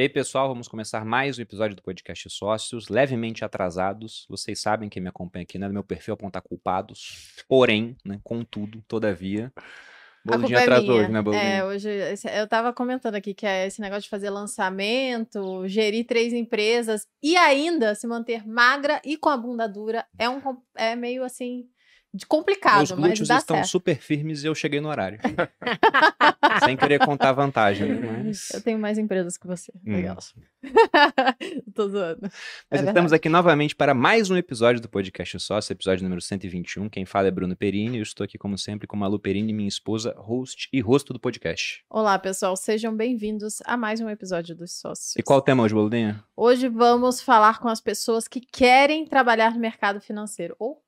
E aí, pessoal, vamos começar mais um episódio do podcast Sócios, levemente atrasados. Vocês sabem quem me acompanha aqui, né? No meu perfil apontar culpados. Porém, né? Contudo, todavia. Boldinho é atrasou hoje, né, Boldinho? É, hoje eu tava comentando aqui que é esse negócio de fazer lançamento, gerir três empresas e ainda se manter magra e com a bunda dura é um é meio assim de complicado, Os glúteos mas estão certo. super firmes e eu cheguei no horário. Sem querer contar vantagem, né, mas... Eu tenho mais empresas que você. Hum. Legal. Tô zoando. Mas é estamos aqui novamente para mais um episódio do Podcast Sócio, episódio número 121. Quem fala é Bruno Perini. Eu estou aqui, como sempre, com Malu Perini, minha esposa, host e rosto do podcast. Olá, pessoal. Sejam bem-vindos a mais um episódio dos Sócios. E qual o tema hoje, Boludinha? Hoje vamos falar com as pessoas que querem trabalhar no mercado financeiro ou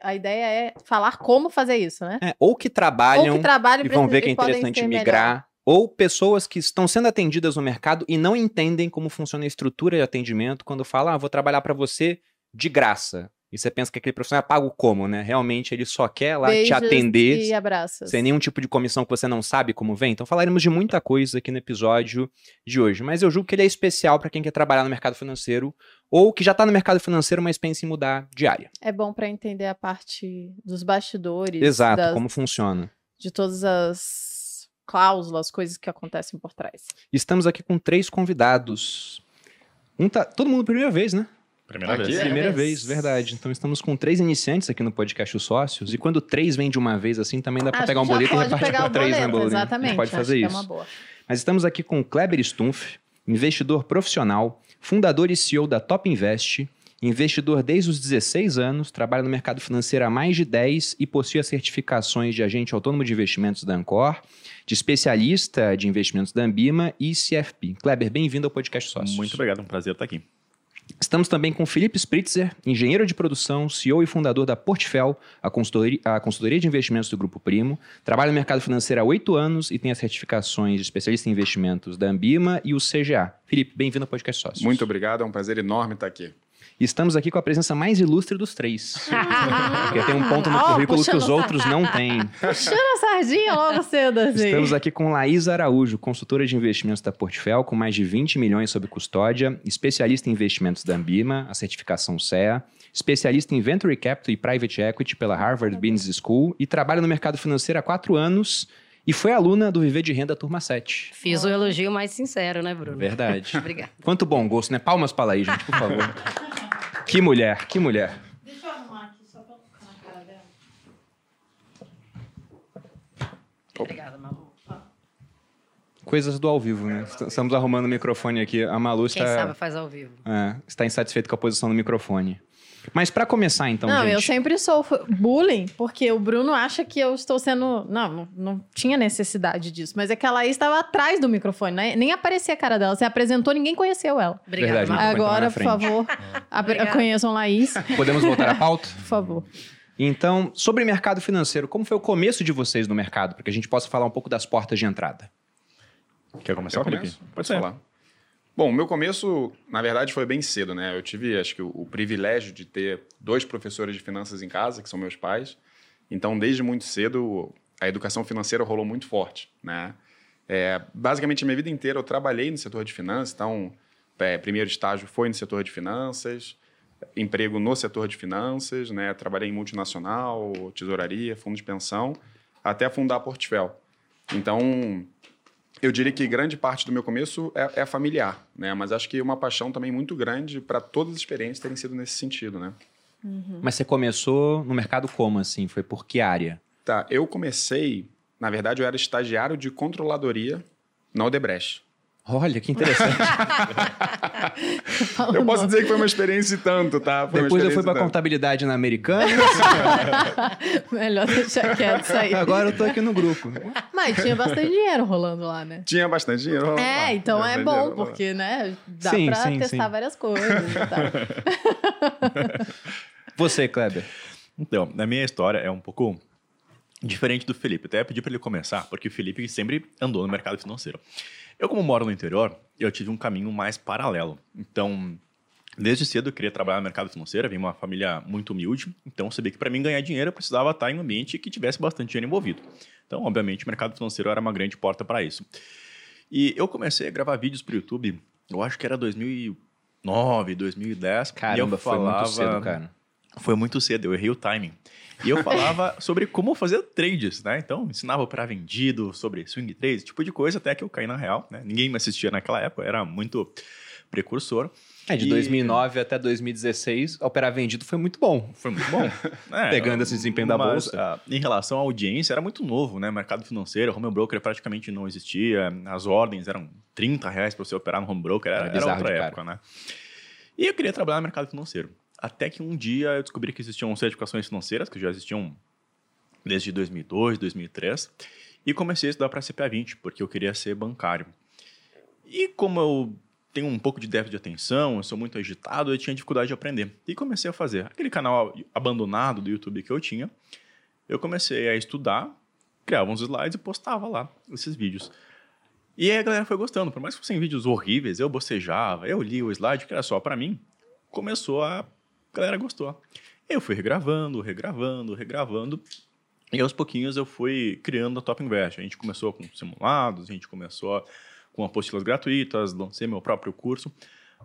a ideia é falar como fazer isso, né? É, ou que trabalham, ou que trabalham e vão ver que é interessante migrar. Melhor. Ou pessoas que estão sendo atendidas no mercado e não entendem como funciona a estrutura de atendimento quando falam, ah, vou trabalhar para você de graça. E você pensa que aquele profissional é pago como, né? Realmente ele só quer lá Beijos te atender. E abraços. Sem nenhum tipo de comissão que você não sabe como vem. Então falaremos de muita coisa aqui no episódio de hoje. Mas eu julgo que ele é especial para quem quer trabalhar no mercado financeiro ou que já está no mercado financeiro, mas pensa em mudar de área. É bom para entender a parte dos bastidores. Exato, das, como funciona. De todas as cláusulas, coisas que acontecem por trás. Estamos aqui com três convidados. Um tá, todo mundo primeira vez, né? Primeira aqui? vez. Primeira vez, verdade. Então estamos com três iniciantes aqui no podcast Os Sócios. E quando três vem de uma vez assim, também dá para pegar um boleto e repartir para três, né, boleto? Exatamente. Pode fazer isso. É Mas estamos aqui com Kleber Stumpf, investidor profissional, fundador e CEO da Top Invest, investidor desde os 16 anos, trabalha no mercado financeiro há mais de 10 e possui as certificações de agente autônomo de investimentos da Ancor, de especialista de investimentos da Ambima e CFP. Kleber, bem-vindo ao podcast Sócios. Muito obrigado, é um prazer estar aqui. Estamos também com Felipe Spritzer, engenheiro de produção, CEO e fundador da Portfel, a consultoria, a consultoria de investimentos do Grupo Primo. Trabalha no mercado financeiro há oito anos e tem as certificações de especialista em investimentos da Ambima e o CGA. Felipe, bem-vindo ao Podcast Sócios. Muito obrigado, é um prazer enorme estar aqui. E estamos aqui com a presença mais ilustre dos três. Porque tem um ponto no currículo que os outros não têm. Puxando a sardinha logo cedo, assim. Estamos aqui com Laís Araújo, consultora de investimentos da Portfel, com mais de 20 milhões sob custódia, especialista em investimentos da Ambima, a certificação CEA, especialista em Venture Capital e Private Equity pela Harvard Business School e trabalha no mercado financeiro há quatro anos e foi aluna do Viver de Renda Turma 7. Fiz o elogio mais sincero, né, Bruno? Verdade. Obrigada. Quanto bom gosto, né? Palmas para a Laís, gente, por favor. Que mulher, que mulher. Deixa eu arrumar aqui só pra tocar na cara dela. Obrigada, Malu. Coisas do ao vivo, né? Estamos arrumando o microfone aqui. A Malu está. Quem sabe faz ao vivo. É, está insatisfeito com a posição do microfone. Mas para começar, então, não, gente... eu sempre sou bullying, porque o Bruno acha que eu estou sendo... Não, não, não tinha necessidade disso. Mas é que a Laís estava atrás do microfone, né? Nem aparecia a cara dela. Você apresentou, ninguém conheceu ela. Obrigada, Verdade, Agora, por favor, conheçam Laís. Podemos voltar à pauta? por favor. Então, sobre mercado financeiro, como foi o começo de vocês no mercado? Para que a gente possa falar um pouco das portas de entrada. Quer começar, Felipe? Pode falar. Bom, o meu começo, na verdade, foi bem cedo, né? Eu tive, acho que, o, o, privilégio de ter dois professores de finanças em casa, que são meus pais. Então, desde muito cedo, a educação financeira rolou muito forte, né? É, basicamente, a minha vida inteira eu trabalhei no setor de finanças. Então, é, primeiro estágio foi no setor de finanças, emprego no setor de finanças, né? Trabalhei em multinacional, tesouraria, fundo de pensão, até fundar Portfel. Então, eu diria que grande parte do meu começo é, é familiar, né? Mas acho que uma paixão também muito grande para todas as experiências terem sido nesse sentido, né? Uhum. Mas você começou no mercado como, assim? Foi por que área? Tá, eu comecei... Na verdade, eu era estagiário de controladoria na Odebrecht. Olha, que interessante. eu posso dizer que foi uma experiência e tanto, tá? Foi Depois eu fui para contabilidade na Americana. Melhor deixar quieto isso aí. Agora eu tô aqui no grupo. Mas tinha bastante dinheiro rolando lá, né? Tinha bastante dinheiro rolando É, lá. então é bom, porque, né, dá sim, pra sim, testar sim. várias coisas e tal. Você, Kleber? Então, a minha história é um pouco diferente do Felipe. Até pedi para ele começar, porque o Felipe sempre andou no mercado financeiro. Eu, como moro no interior, eu tive um caminho mais paralelo. Então, desde cedo eu queria trabalhar no mercado financeiro, vim de uma família muito humilde, então eu sabia que para mim ganhar dinheiro eu precisava estar em um ambiente que tivesse bastante dinheiro envolvido. Então, obviamente, o mercado financeiro era uma grande porta para isso. E eu comecei a gravar vídeos para o YouTube, eu acho que era 2009, 2010. Caramba, e eu falava, foi muito cedo, cara. Foi muito cedo, eu errei o timing. E eu falava sobre como fazer trades, né? Então, ensinava para vendido, sobre swing trades, tipo de coisa, até que eu caí na real, né? Ninguém me assistia naquela época, era muito precursor. É, de e... 2009 até 2016, operar vendido foi muito bom. Foi muito bom. é, Pegando esse desempenho da bolsa. A, em relação à audiência, era muito novo, né? Mercado financeiro, home broker praticamente não existia. As ordens eram 30 reais para você operar no home broker. Era, era, era outra época, né? E eu queria trabalhar no mercado financeiro. Até que um dia eu descobri que existiam certificações financeiras, que já existiam desde 2002, 2003. E comecei a estudar para CPA 20, porque eu queria ser bancário. E como eu tenho um pouco de déficit de atenção, eu sou muito agitado, eu tinha dificuldade de aprender. E comecei a fazer. Aquele canal abandonado do YouTube que eu tinha, eu comecei a estudar, criava uns slides e postava lá esses vídeos. E aí a galera foi gostando. Por mais que fossem vídeos horríveis, eu bocejava, eu li o slide, que era só para mim, começou a... A galera gostou. Eu fui regravando, regravando, regravando. E aos pouquinhos eu fui criando a Top Invest. A gente começou com simulados, a gente começou com apostilas gratuitas, lancei meu próprio curso.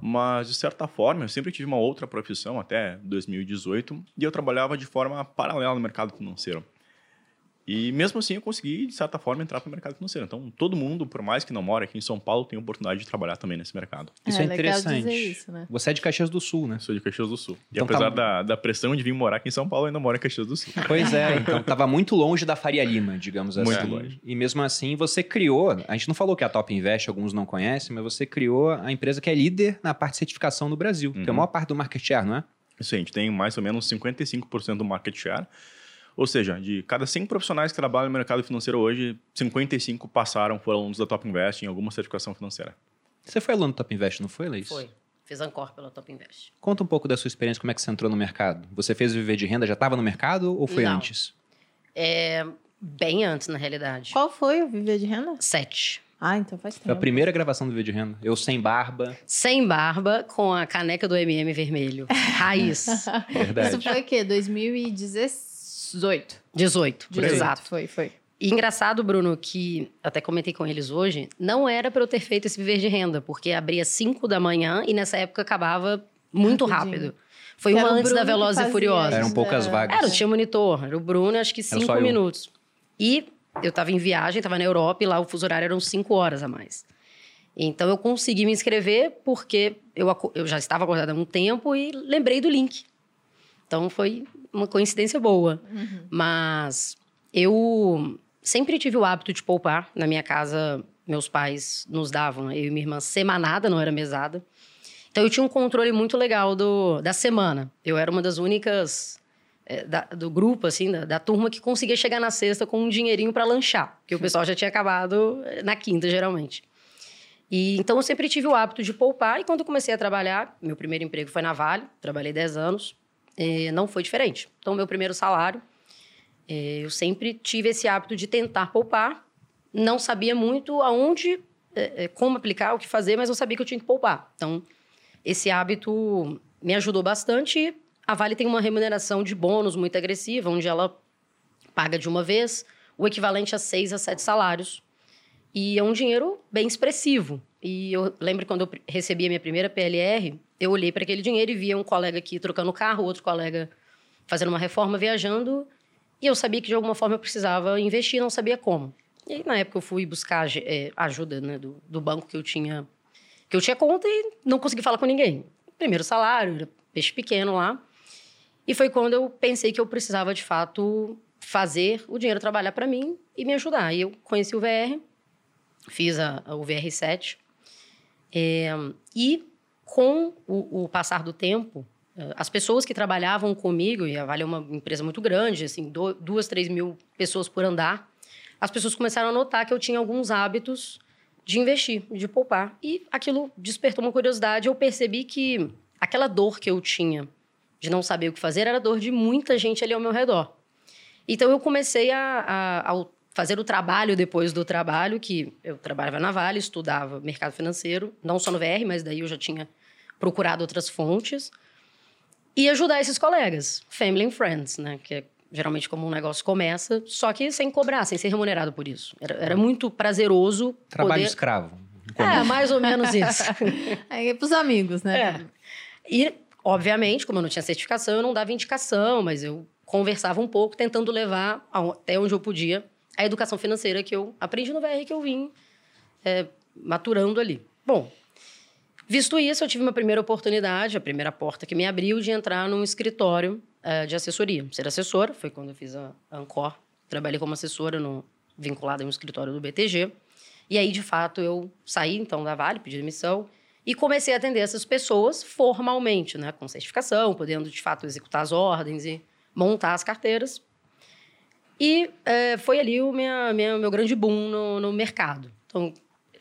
Mas, de certa forma, eu sempre tive uma outra profissão até 2018 e eu trabalhava de forma paralela no mercado financeiro. E mesmo assim eu consegui, de certa forma, entrar para o mercado financeiro. Então, todo mundo, por mais que não mora aqui em São Paulo, tem oportunidade de trabalhar também nesse mercado. Isso é, é interessante. Isso, né? Você é de Caxias do Sul, né? Sou de Caxias do Sul. Então, e apesar tá... da, da pressão de vir morar aqui em São Paulo, eu ainda moro em Caxias do Sul. Pois é, então estava muito longe da Faria Lima, digamos assim. Muito longe. E mesmo assim, você criou, a gente não falou que a Top Invest, alguns não conhecem, mas você criou a empresa que é líder na parte de certificação no Brasil, uhum. que é a uhum. maior parte do market share, não é? Isso, a gente tem mais ou menos 55% do market share. Ou seja, de cada 100 profissionais que trabalham no mercado financeiro hoje, 55 passaram, foram alunos da Top Invest em alguma certificação financeira. Você foi aluno da Top Invest, não foi, Leis? Foi. Fiz Ancor pela Top Invest. Conta um pouco da sua experiência, como é que você entrou no mercado. Você fez Viver de Renda, já estava no mercado ou foi não. antes? É, bem antes, na realidade. Qual foi o Viver de Renda? Sete. Ah, então faz tempo. Foi a primeira gravação do Viver de Renda. Eu sem barba. Sem barba, com a caneca do MM vermelho. Raiz. Verdade. Isso foi o quê? 2016? 18. 18, 18 exato. Foi, foi. E engraçado, Bruno, que até comentei com eles hoje, não era para eu ter feito esse viver de renda, porque abria 5 da manhã e nessa época acabava muito Rapidinho. rápido. Foi uma antes da Veloz e Furiosa. Eram poucas vagas. Era, tinha monitor. Era o Bruno, acho que 5 minutos. E eu estava em viagem, estava na Europa e lá o fuso horário eram 5 horas a mais. Então eu consegui me inscrever porque eu, eu já estava acordada há um tempo e lembrei do link. Então foi uma coincidência boa. Uhum. Mas eu sempre tive o hábito de poupar. Na minha casa, meus pais nos davam, eu e minha irmã, semanada, não era mesada. Então eu tinha um controle muito legal do, da semana. Eu era uma das únicas é, da, do grupo, assim, da, da, turma que conseguia chegar na sexta com um dinheirinho para lanchar, porque o pessoal já tinha acabado eh, na quinta, geralmente. E então eu sempre tive o hábito de poupar e quando eu comecei a trabalhar, meu primeiro emprego foi na Vale, trabalhei 10 anos é, não foi diferente. Então, meu primeiro salário, é, eu sempre tive esse hábito de tentar poupar. Não sabia muito aonde, é, é, como aplicar, o que fazer, mas eu sabia que eu tinha que poupar. Então, esse hábito me ajudou bastante. A Vale tem uma remuneração de bônus muito agressiva, onde ela paga de uma vez o equivalente a seis a sete salários. E é um dinheiro bem expressivo. E eu lembro quando eu recebi a minha primeira PLR, eu olhei para aquele dinheiro e via um colega aqui trocando carro, outro colega fazendo uma reforma, viajando. E eu sabia que de alguma forma eu precisava investir, não sabia como. E aí, na época eu fui buscar é, ajuda né, do, do banco que eu tinha que eu tinha conta e não consegui falar com ninguém. Primeiro salário, peixe pequeno lá. E foi quando eu pensei que eu precisava de fato fazer o dinheiro trabalhar para mim e me ajudar. E eu conheci o VR, fiz a, a o VR7 é, e com o, o, passar do tempo, eh, as pessoas que trabalhavam comigo, e a Vale é uma empresa muito grande, assim, do, duas, três mil pessoas por andar, as pessoas começaram a notar que eu tinha alguns hábitos de investir, de poupar. E aquilo despertou uma curiosidade. Eu percebi que aquela dor que eu tinha de não saber o que fazer era dor de muita gente ali ao meu redor. Então eu comecei a, a, a fazer o trabalho depois do trabalho, que eu trabalhava na Vale, estudava mercado financeiro, não só no VR, mas daí eu já tinha procurado outras fontes e ajudar esses colegas, family and friends, né? Que é geralmente como um negócio começa, só que sem cobrar, sem ser remunerado por isso. Era, era muito prazeroso. Trabalho poder... escravo. É, mais ou menos isso. Aí é pros amigos, né? É. E, obviamente, como eu não tinha certificação, eu não dava indicação, mas eu conversava um pouco, tentando levar até onde eu podia a educação financeira que eu aprendi no VR, que eu vim é, maturando ali. Bom, visto isso, eu tive uma primeira oportunidade, a primeira porta que me abriu de entrar num escritório é, de assessoria. Ser assessora, foi quando eu fiz a Ancor. Trabalhei como assessora no, vinculada em um escritório do BTG. E aí, de fato, eu saí, então, da Vale, pedi demissão e comecei a atender essas pessoas formalmente, né? Com certificação, podendo, de fato, executar as ordens e montar as carteiras. E é, foi ali o minha, minha, meu grande boom no, no mercado. Então,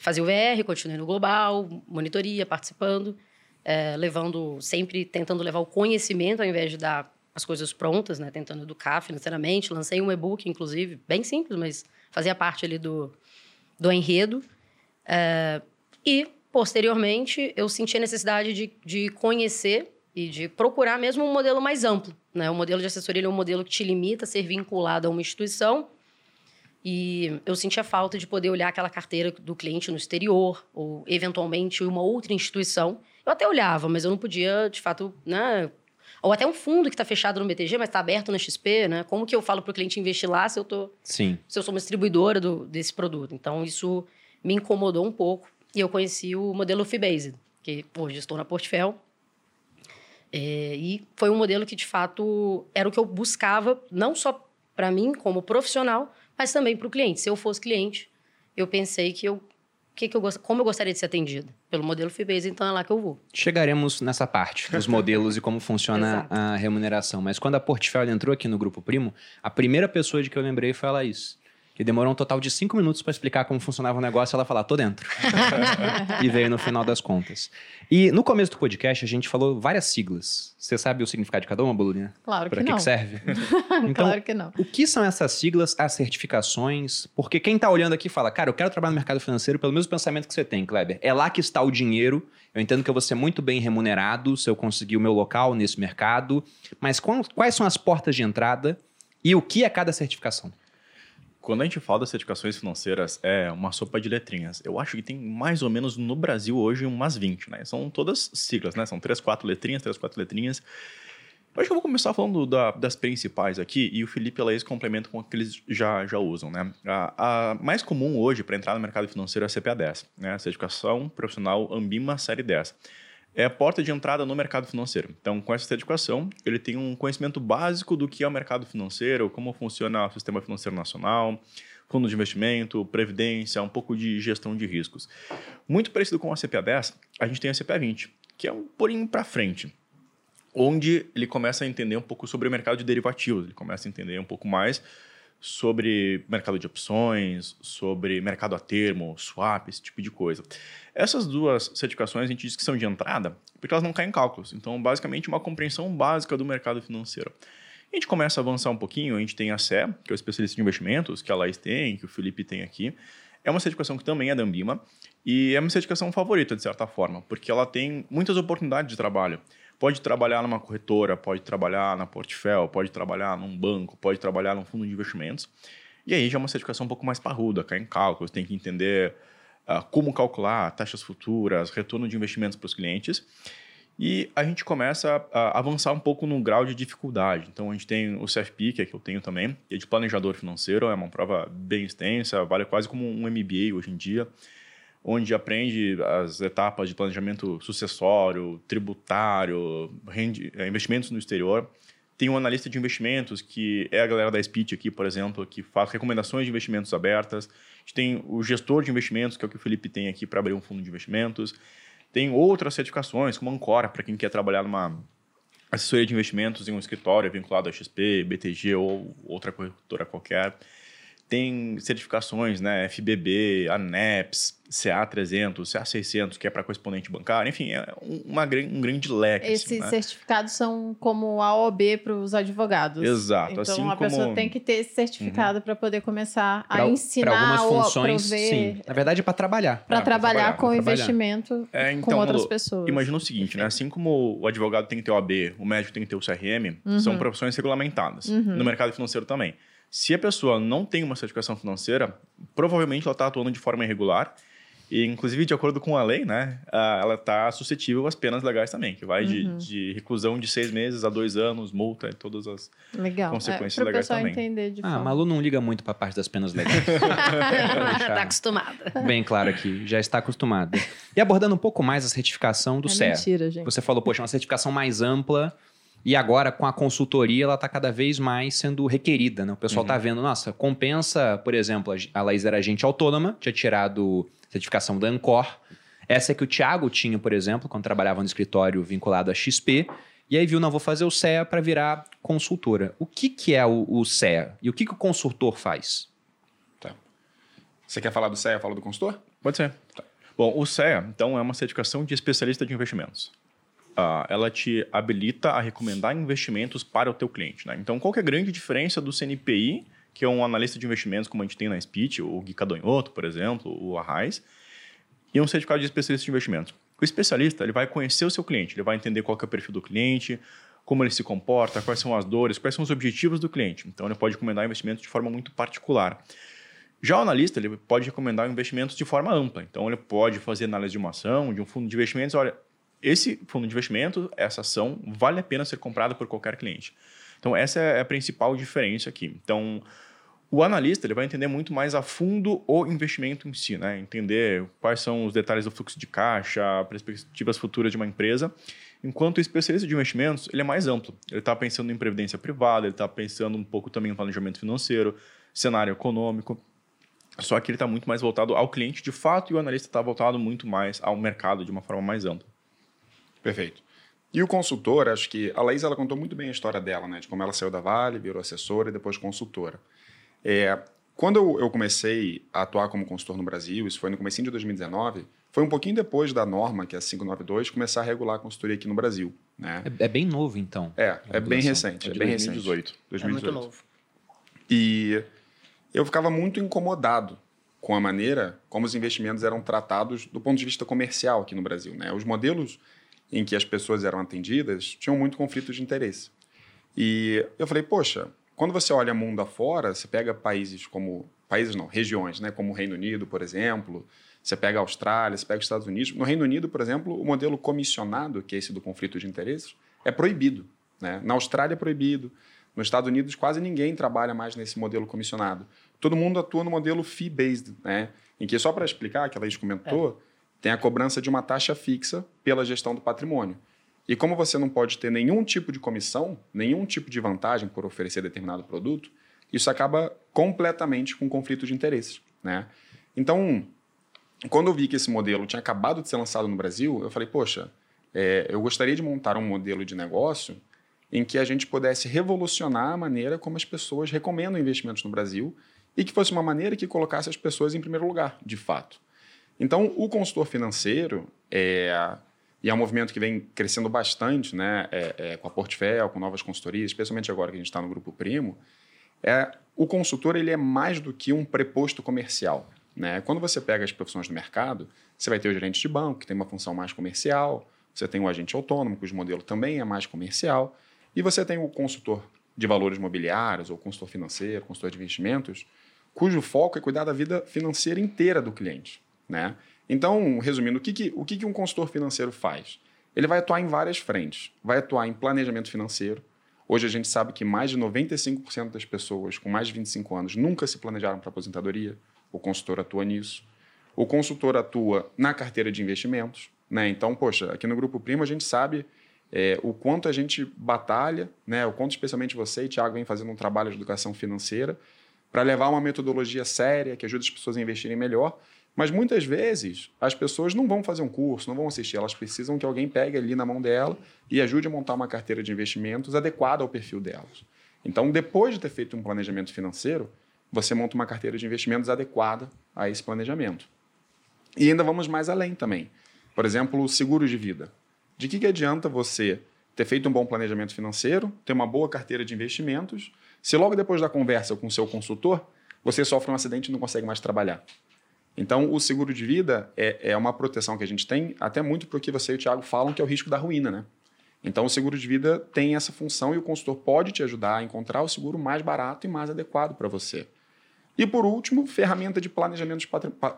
fazia o VR, continuei no Global, monitoria, participando, é, levando, sempre tentando levar o conhecimento ao invés de dar as coisas prontas, né? Tentando educar financeiramente. Lancei um e-book, inclusive, bem simples, mas fazia parte ali do, do enredo. É, e, posteriormente, eu senti a necessidade de, de conhecer e de procurar mesmo um modelo mais amplo. Né? O modelo de assessoria é um modelo que te limita a ser vinculado a uma instituição. E eu sentia falta de poder olhar aquela carteira do cliente no exterior, ou eventualmente uma outra instituição. Eu até olhava, mas eu não podia, de fato, né? Ou até um fundo que está fechado no BTG, mas está aberto na XP, né? Como que eu falo para o cliente investir lá se eu tô, Sim. se eu sou uma distribuidora do, desse produto? Então isso me incomodou um pouco e eu conheci o modelo fee-based, que hoje estou na Portfel é, e foi um modelo que, de fato, era o que eu buscava, não só para mim como profissional, mas também para o cliente. Se eu fosse cliente, eu pensei que eu que que eu como eu gostaria de ser atendido pelo modelo Fibase, então é lá que eu vou. Chegaremos nessa parte dos modelos e como funciona a remuneração. Mas quando a Portfólio entrou aqui no Grupo Primo, a primeira pessoa de que eu lembrei foi a Laís que demorou um total de cinco minutos para explicar como funcionava o negócio, ela falar, tô dentro. e veio no final das contas. E no começo do podcast, a gente falou várias siglas. Você sabe o significado de cada uma, Boludinha? Claro pra que, que não. Para que serve? então, claro que não. O que são essas siglas, as certificações? Porque quem está olhando aqui fala, cara, eu quero trabalhar no mercado financeiro pelo mesmo pensamento que você tem, Kleber. É lá que está o dinheiro. Eu entendo que eu vou ser muito bem remunerado se eu conseguir o meu local nesse mercado. Mas quais são as portas de entrada e o que é cada certificação? Quando a gente fala das certificações financeiras, é uma sopa de letrinhas. Eu acho que tem mais ou menos no Brasil hoje umas 20, né? São todas siglas, né? São três, quatro letrinhas, três, quatro letrinhas. Eu acho que eu vou começar falando da, das principais aqui e o Felipe e a Laís complementam com o que eles já, já usam, né? A, a mais comum hoje para entrar no mercado financeiro é a CPA 10, né? Certificação Profissional Ambima Série 10 é a porta de entrada no mercado financeiro. Então, com essa certificação, ele tem um conhecimento básico do que é o mercado financeiro, como funciona o sistema financeiro nacional, fundo de investimento, previdência, um pouco de gestão de riscos. Muito parecido com a CPA 10, a gente tem a CPA 20, que é um pouquinho para frente, onde ele começa a entender um pouco sobre o mercado de derivativos, ele começa a entender um pouco mais sobre mercado de opções, sobre mercado a termo, swap, esse tipo de coisa. Essas duas certificações a gente diz que são de entrada porque elas não caem em cálculos. Então, basicamente, uma compreensão básica do mercado financeiro. A gente começa a avançar um pouquinho, a gente tem a CE, que é o especialista em investimentos, que a Laís tem, que o Felipe tem aqui. É uma certificação que também é da Ambima e é uma certificação favorita, de certa forma, porque ela tem muitas oportunidades de trabalho. Pode trabalhar numa corretora, pode trabalhar na Portfel, pode trabalhar num banco, pode trabalhar num fundo de investimentos. E aí já é uma certificação um pouco mais parruda, cai em cálculos, tem que entender uh, como calcular taxas futuras, retorno de investimentos para os clientes. E a gente começa a avançar um pouco no grau de dificuldade. Então, a gente tem o CFP, que é que eu tenho também, que é de planejador financeiro, é uma prova bem extensa, vale quase como um MBA hoje em dia onde aprende as etapas de planejamento sucessório, tributário, rende, eh, investimentos no exterior. Tem um analista de investimentos, que é a galera da Speech aqui, por exemplo, que faz recomendações de investimentos abertas. A gente tem o gestor de investimentos, que é o que o Felipe tem aqui para abrir um fundo de investimentos. Tem outras certificações, como Ancora, para quem quer trabalhar numa assessoria de investimentos em um escritório vinculado a XP, BTG ou outra corretora qualquer. Tem certificações, né? FBB, ANEPS, CA300, CA600, que é para correspondente bancário, enfim, é uma, um grande leque. Assim, Esses assim, né? certificados são como AOB para os advogados. Exato. Então, assim a como... pessoa tem que ter esse certificado uhum. para poder começar pra, a ensinar algumas funções, prover... sim. Na verdade, é para trabalhar. Para trabalhar, trabalhar, com investimento é, então, com outras pessoas. Imagina o seguinte, né? Assim como o advogado tem que ter o AB, o médico tem que ter o CRM, uhum. são profissões regulamentadas. Uhum. No mercado financeiro também. Se a pessoa não tem uma certificação financeira, provavelmente ela está atuando de forma irregular. E, inclusive, de acordo com a lei, né, ela está suscetível às penas legais também, que vai uhum. de, de, reclusão de seis meses a dois anos, multa e todas as Legal. consequências é, legais também. Entender de ah, Malu não liga muito para a parte das penas legais. Está acostumada. Bem claro aqui, já está acostumada. E abordando um pouco mais a certificação do é CEA. Mentira, gente. Você falou, poxa, uma certificação mais ampla e agora, com a consultoria, ela está cada vez mais sendo requerida. Né? O pessoal está uhum. vendo, nossa, compensa, por exemplo, a Laís era agente autônoma, tinha tirado certificação da Ancor. Essa é que o Thiago tinha, por exemplo, quando trabalhava no escritório vinculado a XP. E aí viu, não, vou fazer o CEA para virar consultora. O que, que é o, o CEA? E o que, que o consultor faz? Tá. Você quer falar do CEA, fala do consultor? Pode ser. Tá. Bom, o CEA, então, é uma certificação de especialista de investimentos uh, ela te habilita a recomendar investimentos para o teu cliente. Né? Então, qual que é a grande diferença do CNPI, que é um analista de investimentos, como a gente tem na Speech, o Gui Cadonhoto, por exemplo, o Arraiz, e um certificado de especialista de investimentos? O especialista ele vai conhecer o seu cliente, ele vai entender qual é o perfil do cliente, como ele se comporta, quais são as dores, quais são os objetivos do cliente. Então, ele pode recomendar investimentos de forma muito particular. Já o analista, ele pode recomendar investimentos de forma ampla. Então, ele pode fazer análise de uma ação, de um fundo de investimentos. Olha, esse fundo de investimento, essa ação, vale a pena ser comprada por qualquer cliente. Então, essa é a principal diferença aqui. Então, o analista ele vai entender muito mais a fundo o investimento em si, né? entender quais são os detalhes do fluxo de caixa, perspectivas futuras de uma empresa. Enquanto o especialista de investimentos, ele é mais amplo. Ele está pensando em previdência privada, ele está pensando um pouco também em planejamento financeiro, cenário econômico. Só que ele está muito mais voltado ao cliente de fato e o analista está voltado muito mais ao mercado de uma forma mais ampla. Perfeito. E o consultor, acho que a Laís ela contou muito bem a história dela, né? De como ela saiu da Vale, virou assessora e depois consultora. É, quando eu, eu, comecei a atuar como consultor no Brasil, isso foi no começo de 2019, foi um pouquinho depois da norma, que é a 592, começar a regular a consultoria aqui no Brasil. Né? É, é bem novo, então. É, é bem recente. É, é bem 2018. 2018. É muito novo. E eu ficava muito incomodado com a maneira como os investimentos eram tratados do ponto de vista comercial aqui no Brasil. Né? Os modelos em que as pessoas eram atendidas tinham muito conflito de interesse. E eu falei, poxa, quando você olha mundo afora, você pega países como países não, regiões, né, como o Reino Unido, por exemplo, você pega a Austrália, você pega os Estados Unidos. No Reino Unido, por exemplo, o modelo comissionado, que é esse do conflito de interesses, é proibido. Né? Na Austrália é proibido. Nos Estados Unidos, quase ninguém trabalha mais nesse modelo comissionado. Todo mundo atua no modelo fee-based, né? em que, só para explicar, que a comentou, é tem a cobrança de uma taxa fixa pela gestão do patrimônio. E como você não pode ter nenhum tipo de comissão, nenhum tipo de vantagem por oferecer determinado produto, isso acaba completamente com conflito de interesses. Né? Então, quando eu vi que esse modelo tinha acabado de ser lançado no Brasil, eu falei, poxa, é, eu gostaria de montar um modelo de negócio em que a gente pudesse revolucionar a maneira como as pessoas recomendam investimentos no Brasil e que fosse uma maneira que colocasse as pessoas em primeiro lugar, de fato. Então, o consultor financeiro é, e é um movimento que vem crescendo bastante, né, é, é, com a Portfel, com novas consultorias, especialmente agora que a gente está no Grupo Primo. É, o consultor ele é mais do que um preposto comercial. Né? Quando você pega as profissões do mercado, você vai ter o gerente de banco, que tem uma função mais comercial, você tem o agente autônomo, cujo modelo também é mais comercial, e você tem o consultor de valores mobiliários, ou consultor financeiro, consultor de investimentos, cujo foco é cuidar da vida financeira inteira do cliente. Né? Então, resumindo, o, que, que, o que, que um consultor financeiro faz? Ele vai atuar em várias frentes. Vai atuar em planejamento financeiro. Hoje a gente sabe que mais de 95% das pessoas com mais de 25 anos nunca se planejaram para aposentadoria. O consultor atua nisso. O consultor atua na carteira de investimentos. Né? Então, poxa, aqui no Grupo Primo a gente sabe é, o quanto a gente batalha, né? o quanto especialmente você e Tiago vem fazendo um trabalho de educação financeira para levar uma metodologia séria que ajude as pessoas a investirem melhor mas muitas vezes as pessoas não vão fazer um curso, não vão assistir, elas precisam que alguém pegue ali na mão dela e ajude a montar uma carteira de investimentos adequada ao perfil delas. Então, depois de ter feito um planejamento financeiro, você monta uma carteira de investimentos adequada a esse planejamento. E ainda vamos mais além também. Por exemplo, seguro de vida. De que, que adianta você ter feito um bom planejamento financeiro, ter uma boa carteira de investimentos, se logo depois da conversa com o seu consultor, você sofre um acidente e não consegue mais trabalhar? Então, o seguro de vida é, é uma proteção que a gente tem, até muito porque você e o Thiago falam que é o risco da ruína, né? Então, o seguro de vida tem essa função e o consultor pode te ajudar a encontrar o seguro mais barato e mais adequado para você. E, por último, ferramenta de planejamento,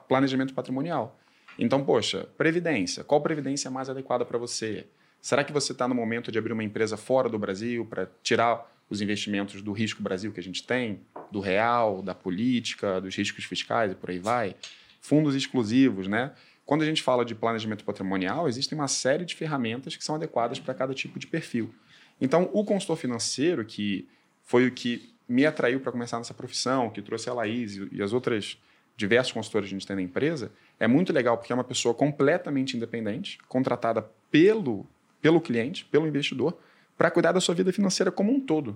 planejamento patrimonial. Então, poxa, previdência. Qual previdência é mais adequada para você? Será que você está no momento de abrir uma empresa fora do Brasil para tirar os investimentos do risco Brasil que a gente tem, do real, da política, dos riscos fiscais e por aí vai? Fundos exclusivos, né? Quando a gente fala de planejamento patrimonial, existem uma série de ferramentas que são adequadas para cada tipo de perfil. Então, o consultor financeiro, que foi o que me atraiu para começar nessa profissão, que trouxe a Laís e as outras diversos consultores que a gente tem na empresa, é muito legal porque é uma pessoa completamente independente, contratada pelo, pelo cliente, pelo investidor, para cuidar da sua vida financeira como um todo.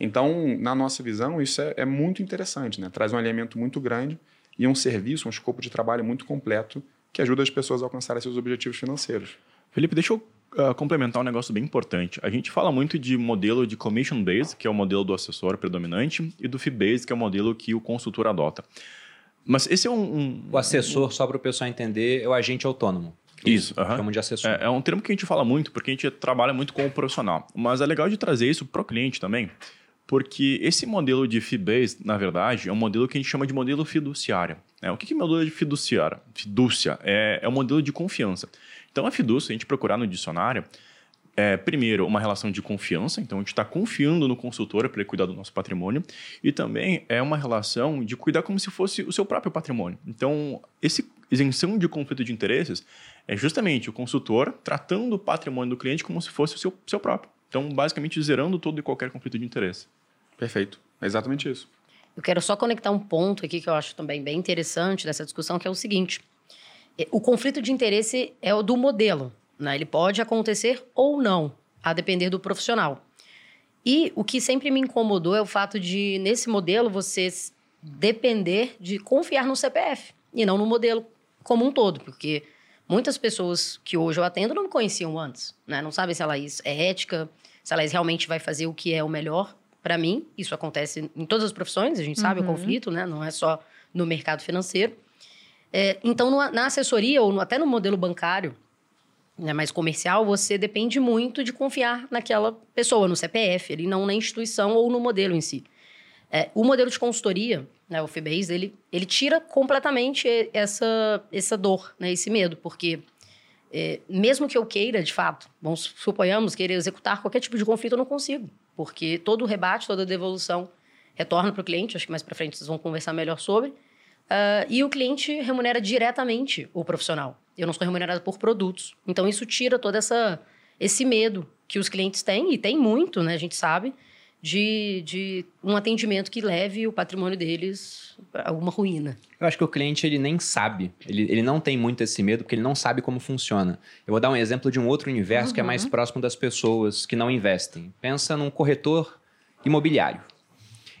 Então, na nossa visão, isso é, é muito interessante, né? traz um alinhamento muito grande e um serviço, um escopo de trabalho muito completo que ajuda as pessoas a alcançarem seus objetivos financeiros. Felipe, deixa eu uh, complementar um negócio bem importante. A gente fala muito de modelo de commission based, que é o modelo do assessor predominante, e do fee based, que é o modelo que o consultor adota. Mas esse é um. um o assessor, um... só para o pessoal entender, é o agente autônomo. Isso, uh -huh. chamam de assessor. É, é, um termo que a gente fala muito, porque a gente trabalha muito com o profissional. Mas é legal de trazer isso para o cliente também, porque esse modelo de fee-based, na verdade, é um modelo que a gente chama de modelo fiduciário. É, o que é modelo de fiduciária? Fidúcia é, é um modelo de confiança. Então, a fidúcia, a gente procurar no dicionário, é, primeiro, uma relação de confiança, então a gente está confiando no consultor para ele cuidar do nosso patrimônio, e também é uma relação de cuidar como se fosse o seu próprio patrimônio. Então, esse isenção de conflito de interesses é justamente o consultor tratando o patrimônio do cliente como se fosse o seu, seu próprio. Então, basicamente, zerando todo e qualquer conflito de interesse. Perfeito. É exatamente isso. Eu quero só conectar um ponto aqui que eu acho também bem interessante dessa discussão, que é o seguinte: é, o conflito de interesse é o do modelo. Né? Ele pode acontecer ou não, a depender do profissional. E o que sempre me incomodou é o fato de, nesse modelo, você depender de confiar no CPF e não no modelo como um todo, porque muitas pessoas que hoje eu atendo não me conheciam antes, né? Não sabem se a Laís é ética, se a Laís realmente vai fazer o que é o melhor para mim, isso acontece em todas as profissões, a gente sabe uhum. o conflito, né? Não é só no mercado financeiro. É, então, no, na assessoria ou no, até no modelo bancário, né, mais comercial, você depende muito de confiar naquela pessoa, no CPF, ele não na instituição ou no modelo em si. É, o modelo de consultoria, né, o FBIs, ele, ele tira completamente essa, essa dor, né, esse medo, porque é, mesmo que eu queira, de fato, vamos suponhamos, querer executar qualquer tipo de conflito, eu não consigo, porque todo o rebate, toda a devolução retorna para o cliente, acho que mais para frente vocês vão conversar melhor sobre, uh, e o cliente remunera diretamente o profissional. Eu não sou remunerado por produtos. Então, isso tira todo essa, esse medo que os clientes têm, e tem muito, né, a gente sabe, de, de um atendimento que leve o patrimônio deles a alguma ruína. Eu acho que o cliente ele nem sabe, ele, ele não tem muito esse medo porque ele não sabe como funciona. Eu vou dar um exemplo de um outro universo uhum. que é mais uhum. próximo das pessoas que não investem. Pensa num corretor imobiliário.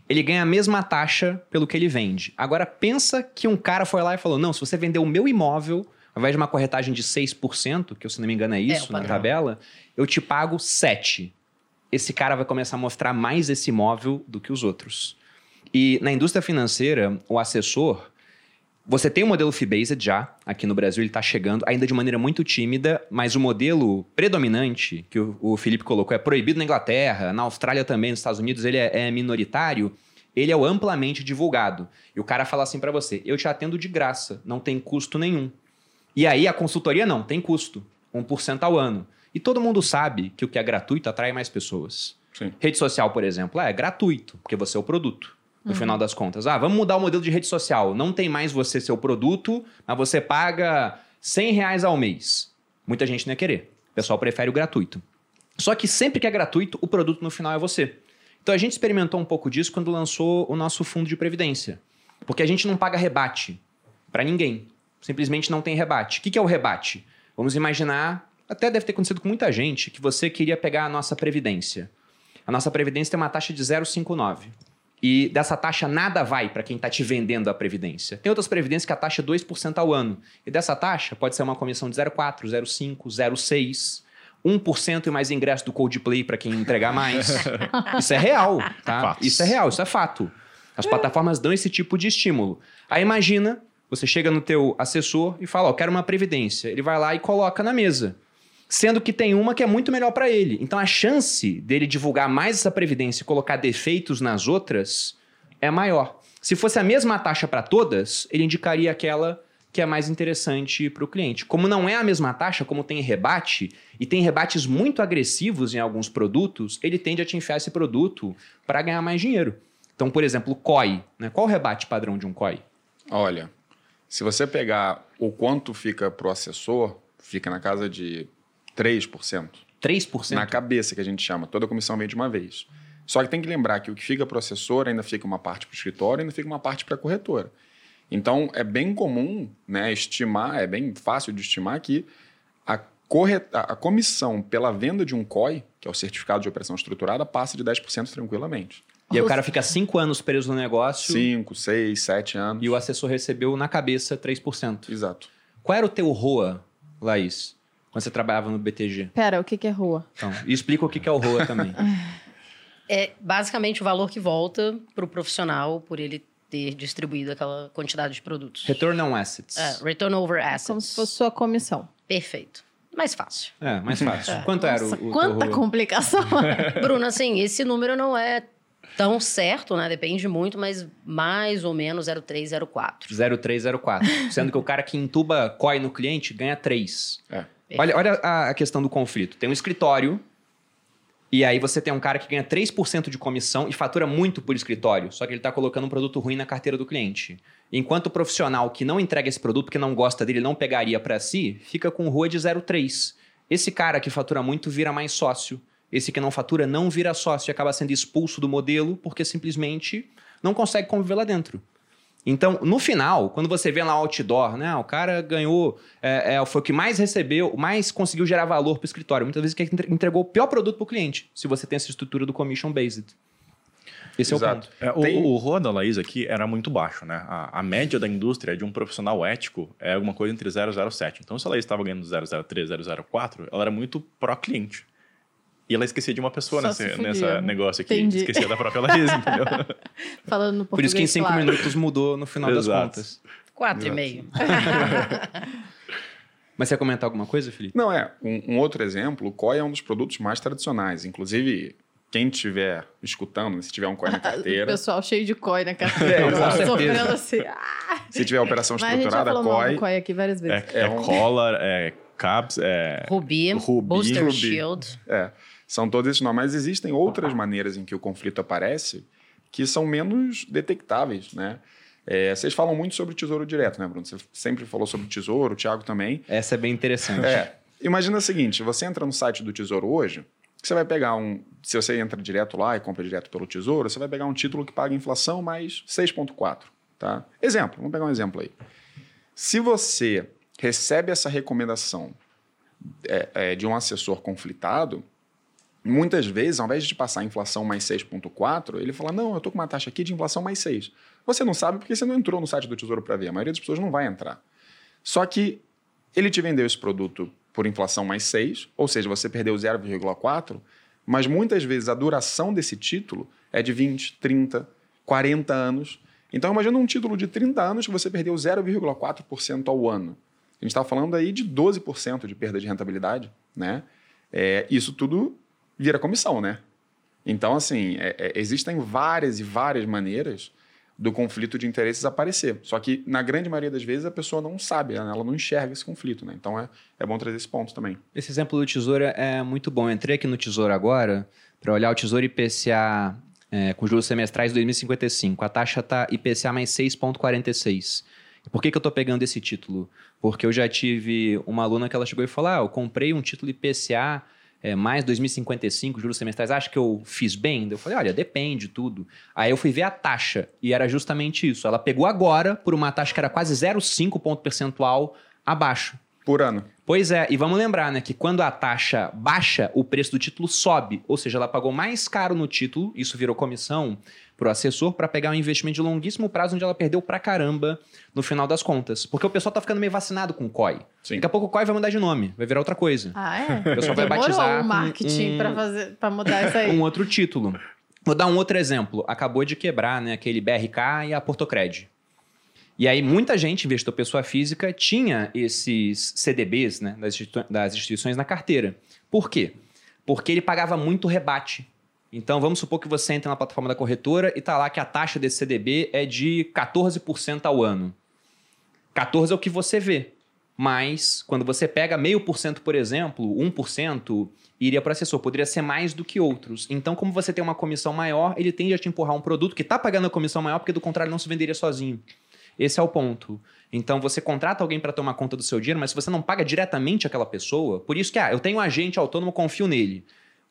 Ele ganha a mesma taxa pelo que ele vende. Agora pensa que um cara foi lá e falou: "Não, se você vender o meu imóvel, ao invés de uma corretagem de 6%, que se não me engano é isso é, na tabela, eu te pago 7 esse cara vai começar a mostrar mais esse imóvel do que os outros. E na indústria financeira, o assessor, você tem o modelo fee-based já, aqui no Brasil ele está chegando, ainda de maneira muito tímida, mas o modelo predominante, que o, Felipe colocou, é proibido na Inglaterra, na Austrália também, nos Estados Unidos ele é, é minoritário, ele é amplamente divulgado. E o cara fala assim para você, eu te atendo de graça, não tem custo nenhum. E aí a consultoria não, tem custo, 1% ao ano. E todo mundo sabe que o que é gratuito atrai mais pessoas. Sim. Rede social, por exemplo, é, gratuito, porque você é o produto. No uhum. final das contas. Ah, vamos mudar o modelo de rede social. Não tem mais você ser o produto, mas você paga 100 reais ao mês. Muita gente não ia querer. O pessoal prefere o gratuito. Só que sempre que é gratuito, o produto no final é você. Então a gente experimentou um pouco disso quando lançou o nosso fundo de previdência. Porque a gente não paga rebate para ninguém. Simplesmente não tem rebate. O que é o rebate? Vamos imaginar até deve ter acontecido com muita gente, que você queria pegar a nossa previdência. A nossa previdência tem uma taxa de 0,59. E dessa taxa nada vai para quem está te vendendo a previdência. Tem outras previdências que a taxa é 2% ao ano. E dessa taxa pode ser uma comissão de 0,4, 0,5, 0,6. 1% e mais ingresso do Coldplay para quem entregar mais. isso é real, tá? Fatos. Isso é real, isso é fato. As é. plataformas dão esse tipo de estímulo. Aí imagina, você chega no teu assessor e fala, ó, quero uma previdência. Ele vai lá e coloca na mesa. Sendo que tem uma que é muito melhor para ele. Então a chance dele divulgar mais essa previdência e colocar defeitos nas outras é maior. Se fosse a mesma taxa para todas, ele indicaria aquela que é mais interessante para o cliente. Como não é a mesma taxa, como tem rebate, e tem rebates muito agressivos em alguns produtos, ele tende a te enfiar esse produto para ganhar mais dinheiro. Então, por exemplo, COI. Né? Qual o rebate padrão de um COI? Olha, se você pegar o quanto fica para o assessor, fica na casa de 3%. 3%? Na cabeça, que a gente chama. Toda a comissão vem de uma vez. Só que tem que lembrar que o que fica para o assessor ainda fica uma parte para o escritório, ainda fica uma parte para a corretora. Então, é bem comum né, estimar, é bem fácil de estimar que a, correta, a comissão pela venda de um COI, que é o Certificado de Operação Estruturada, passa de 10% tranquilamente. E aí o cara fica 5 anos preso no negócio. 5, 6, 7 anos. E o assessor recebeu na cabeça 3%. Exato. Qual era o teu ROA, Laís, quando você trabalhava no BTG? Pera, o que, que é ROA? Então, e explica o que, que é o ROA também. é basicamente o valor que volta para o profissional por ele ter distribuído aquela quantidade de produtos. Return on assets. É, return over assets. Como se fosse sua comissão. Perfeito. Mais fácil. É, mais fácil. É. Quanto Nossa, era o, o Quanta complicação. Bruna, assim, esse número não é tão certo, né? Depende muito, mas mais ou menos 0,304. 0,304. Sendo que o cara que entuba COI no cliente ganha 3. É. Olha, olha a questão do conflito. Tem um escritório e aí você tem um cara que ganha 3% de comissão e fatura muito por escritório, só que ele está colocando um produto ruim na carteira do cliente. Enquanto o profissional que não entrega esse produto, porque não gosta dele, não pegaria para si, fica com rua de 0,3. Esse cara que fatura muito vira mais sócio. Esse que não fatura não vira sócio e acaba sendo expulso do modelo porque simplesmente não consegue conviver lá dentro. Então, no final, quando você vê lá o outdoor, né? O cara ganhou, é, é, foi o que mais recebeu, mais conseguiu gerar valor para o escritório. Muitas vezes que entregou o pior produto para o cliente, se você tem essa estrutura do commission based. Esse Exato. é o ponto. É, o, tem... o ROA da Laís aqui era muito baixo, né? A, a, média da indústria de um profissional ético é alguma coisa entre 0,07. Então, se a Laís estava ganhando 0,03, 0,04, ela era muito pró-cliente. E ela esquecia de uma pessoa nesse nessa negócio aqui. Entendi. Esquecia da própria Laís, entendeu? Falando no português, Por isso que em cinco claro. minutos mudou no final Exato. das contas. Quatro Exato. e meio. Mas você ia comentar alguma coisa, Felipe? Não, é. Um, um, outro exemplo, o COI é um dos produtos mais tradicionais. Inclusive, quem estiver escutando, se tiver um COI na carteira... o pessoal cheio de COI na carteira. É, sofrendo assim. Ah. Se tiver operação estruturada, Mas a gente já COI... COI aqui várias vezes. É, é, é um... Collar, é CABS, é... Ruby Booster Ruby. Shield. É. São todos esses nomes, mas existem outras maneiras em que o conflito aparece que são menos detectáveis, né? É, vocês falam muito sobre tesouro direto, né, Bruno? Você sempre falou sobre tesouro, o Thiago também. Essa é bem interessante. É. Imagina o seguinte: você entra no site do Tesouro hoje, você vai pegar um. Se você entra direto lá e compra direto pelo Tesouro, você vai pegar um título que paga inflação mais 6,4. Tá? Exemplo, vamos pegar um exemplo aí. Se você recebe essa recomendação é, é, de um assessor conflitado, muitas vezes, ao invés de passar a inflação mais 6,4, ele fala: não, eu estou com uma taxa aqui de inflação mais 6. Você não sabe porque você não entrou no site do Tesouro para ver. A maioria das pessoas não vai entrar. Só que ele te vendeu esse produto por inflação mais 6, ou seja, você perdeu 0,4, mas muitas vezes a duração desse título é de 20, 30, 40 anos. Então imagina um título de 30 anos que você perdeu 0,4% ao ano. A gente está falando aí de 12% de perda de rentabilidade, né? É, isso tudo vira comissão, né? Então, assim, é, é, existem várias e várias maneiras do conflito de interesses aparecer. Só que, na grande maioria das vezes, a pessoa não sabe, ela não enxerga esse conflito, né? Então, é, é bom trazer esse ponto também. Esse exemplo do Tesouro é muito bom. Eu entrei aqui no Tesouro agora para olhar o Tesouro IPCA é, com juros semestrais 2055. A taxa está IPCA mais 6,46. Por que, que eu estou pegando esse título? Porque eu já tive uma aluna que ela chegou e falou: ah, eu comprei um título IPCA é, mais 2055 juros semestrais, acho que eu fiz bem? Eu falei, olha, depende tudo. Aí eu fui ver a taxa e era justamente isso. Ela pegou agora por uma taxa que era quase 0,5 ponto percentual abaixo. Por ano. Pois é, e vamos lembrar, né, que quando a taxa baixa, o preço do título sobe. Ou seja, ela pagou mais caro no título, isso virou comissão, pro assessor para pegar um investimento de longuíssimo prazo onde ela perdeu pra caramba no final das contas. Porque o pessoal tá ficando meio vacinado com o COI. Sim. Daqui a pouco o COI vai mudar de nome, vai virar outra coisa. Ah, é? O pessoal vai batizar o marketing um, pra, fazer, pra mudar isso aí. Um outro título. Vou dar um outro exemplo. Acabou de quebrar né, aquele BRK e a Portocred. E aí, muita gente, investidor pessoa física, tinha esses CDBs né, das, das instituições na carteira. Por quê? Porque ele pagava muito rebate. Então, vamos supor que você entra na plataforma da corretora e está lá que a taxa desse CDB é de 14% ao ano. 14% é o que você vê. Mas, quando você pega meio por cento, por exemplo, 1%, iria para o assessor. Poderia ser mais do que outros. Então, como você tem uma comissão maior, ele tende a te empurrar um produto que está pagando a comissão maior, porque do contrário não se venderia sozinho. Esse é o ponto. Então você contrata alguém para tomar conta do seu dinheiro, mas se você não paga diretamente aquela pessoa, por isso que ah, eu tenho um agente autônomo, confio nele.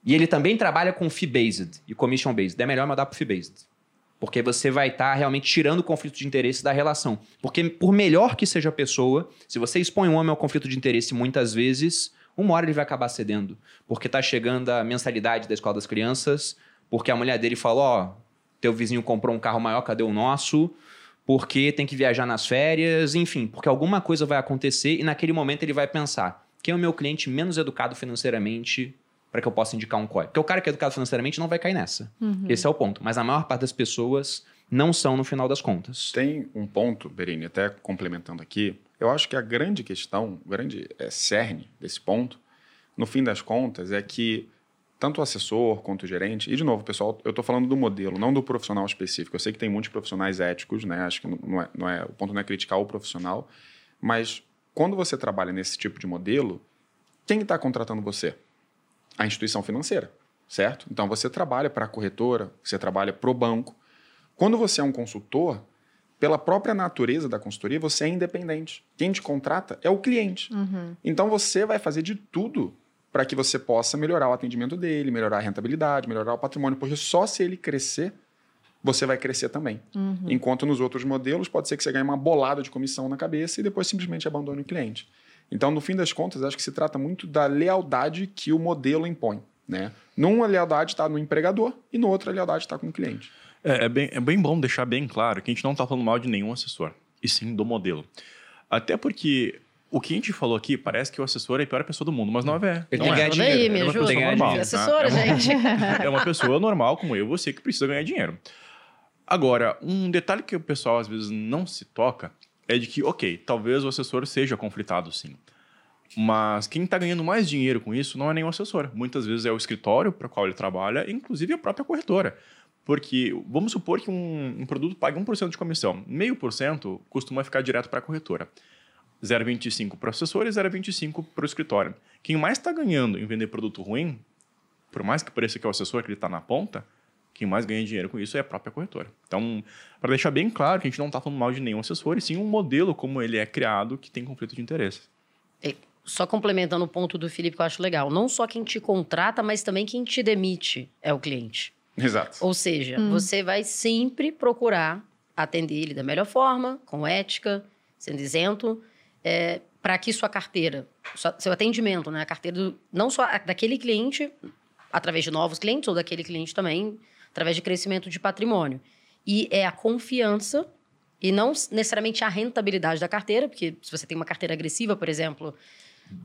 E ele também trabalha com fee-based e commission-based. É melhor mandar para fee-based. Porque você vai estar tá realmente tirando o conflito de interesse da relação. Porque por melhor que seja a pessoa, se você expõe um homem ao conflito de interesse muitas vezes, uma hora ele vai acabar cedendo. Porque está chegando a mensalidade da escola das crianças, porque a mulher dele falou, ó, teu vizinho comprou um carro maior, cadê o nosso? porque tem que viajar nas férias, enfim, porque alguma coisa vai acontecer e naquele momento ele vai pensar: quem é o meu cliente menos educado financeiramente para que eu possa indicar um COI? Porque o cara que é educado financeiramente não vai cair nessa. Uhum. Esse é o ponto. Mas a maior parte das pessoas não são no final das contas. Tem um ponto, Berini, até complementando aqui. Eu acho que a grande questão, o grande é, cerne desse ponto, no fim das contas, é que tanto o assessor quanto o gerente, e de novo, pessoal, eu estou falando do modelo, não do profissional específico. Eu sei que tem muitos profissionais éticos, né? Acho que não é, não é, o ponto não é criticar o profissional, mas quando você trabalha nesse tipo de modelo, quem está contratando você? A instituição financeira, certo? Então você trabalha para a corretora, você trabalha para o banco. Quando você é um consultor, pela própria natureza da consultoria, você é independente. Quem te contrata é o cliente. Uhum. Então você vai fazer de tudo para que você possa melhorar o atendimento dele, melhorar a rentabilidade, melhorar o patrimônio, porque só se ele crescer, você vai crescer também. Uhum. Enquanto nos outros modelos, pode ser que você ganhe uma bolada de comissão na cabeça e depois simplesmente abandone o cliente. Então, no fim das contas, acho que se trata muito da lealdade que o modelo impõe. Né? Numa lealdade está no empregador e no outro a lealdade está com o cliente. É, é, bem, é bem bom deixar bem claro que a gente não está falando mal de nenhum assessor, e sim do modelo. Até porque o que a gente falou aqui parece que o assessor é a pior pessoa do mundo, mas não é. Ele não tem é. dinheiro. Aí, me é uma pessoa normal. Né? Assessora, é uma, gente. é uma pessoa normal como eu, você que precisa ganhar dinheiro. Agora, um detalhe que o pessoal às vezes não se toca é de que, ok, talvez o assessor seja conflitado sim. Mas quem está ganhando mais dinheiro com isso não é o assessor. Muitas vezes é o escritório para o qual ele trabalha, inclusive a própria corretora. Porque vamos supor que um, um produto pague 1% de comissão. Meio por cento costuma ficar direto para a corretora. 0,25 para o assessor e 0,25 para o escritório. Quem mais está ganhando em vender produto ruim, por mais que pareça que é o assessor que ele está na ponta, quem mais ganha dinheiro com isso é a própria corretora. Então, para deixar bem claro que a gente não está falando mal de nenhum assessor, e sim um modelo como ele é criado que tem conflito de interesse. E só complementando o ponto do Felipe que eu acho legal, não só quem te contrata, mas também quem te demite é o cliente. Exato. Ou seja, hum. você vai sempre procurar atender ele da melhor forma, com ética, sendo isento, é, para que sua carteira, seu atendimento, né, a carteira do, não só daquele cliente, através de novos clientes, ou daquele cliente também, através de crescimento de patrimônio. E é a confiança e não necessariamente a rentabilidade da carteira, porque se você tem uma carteira agressiva, por exemplo.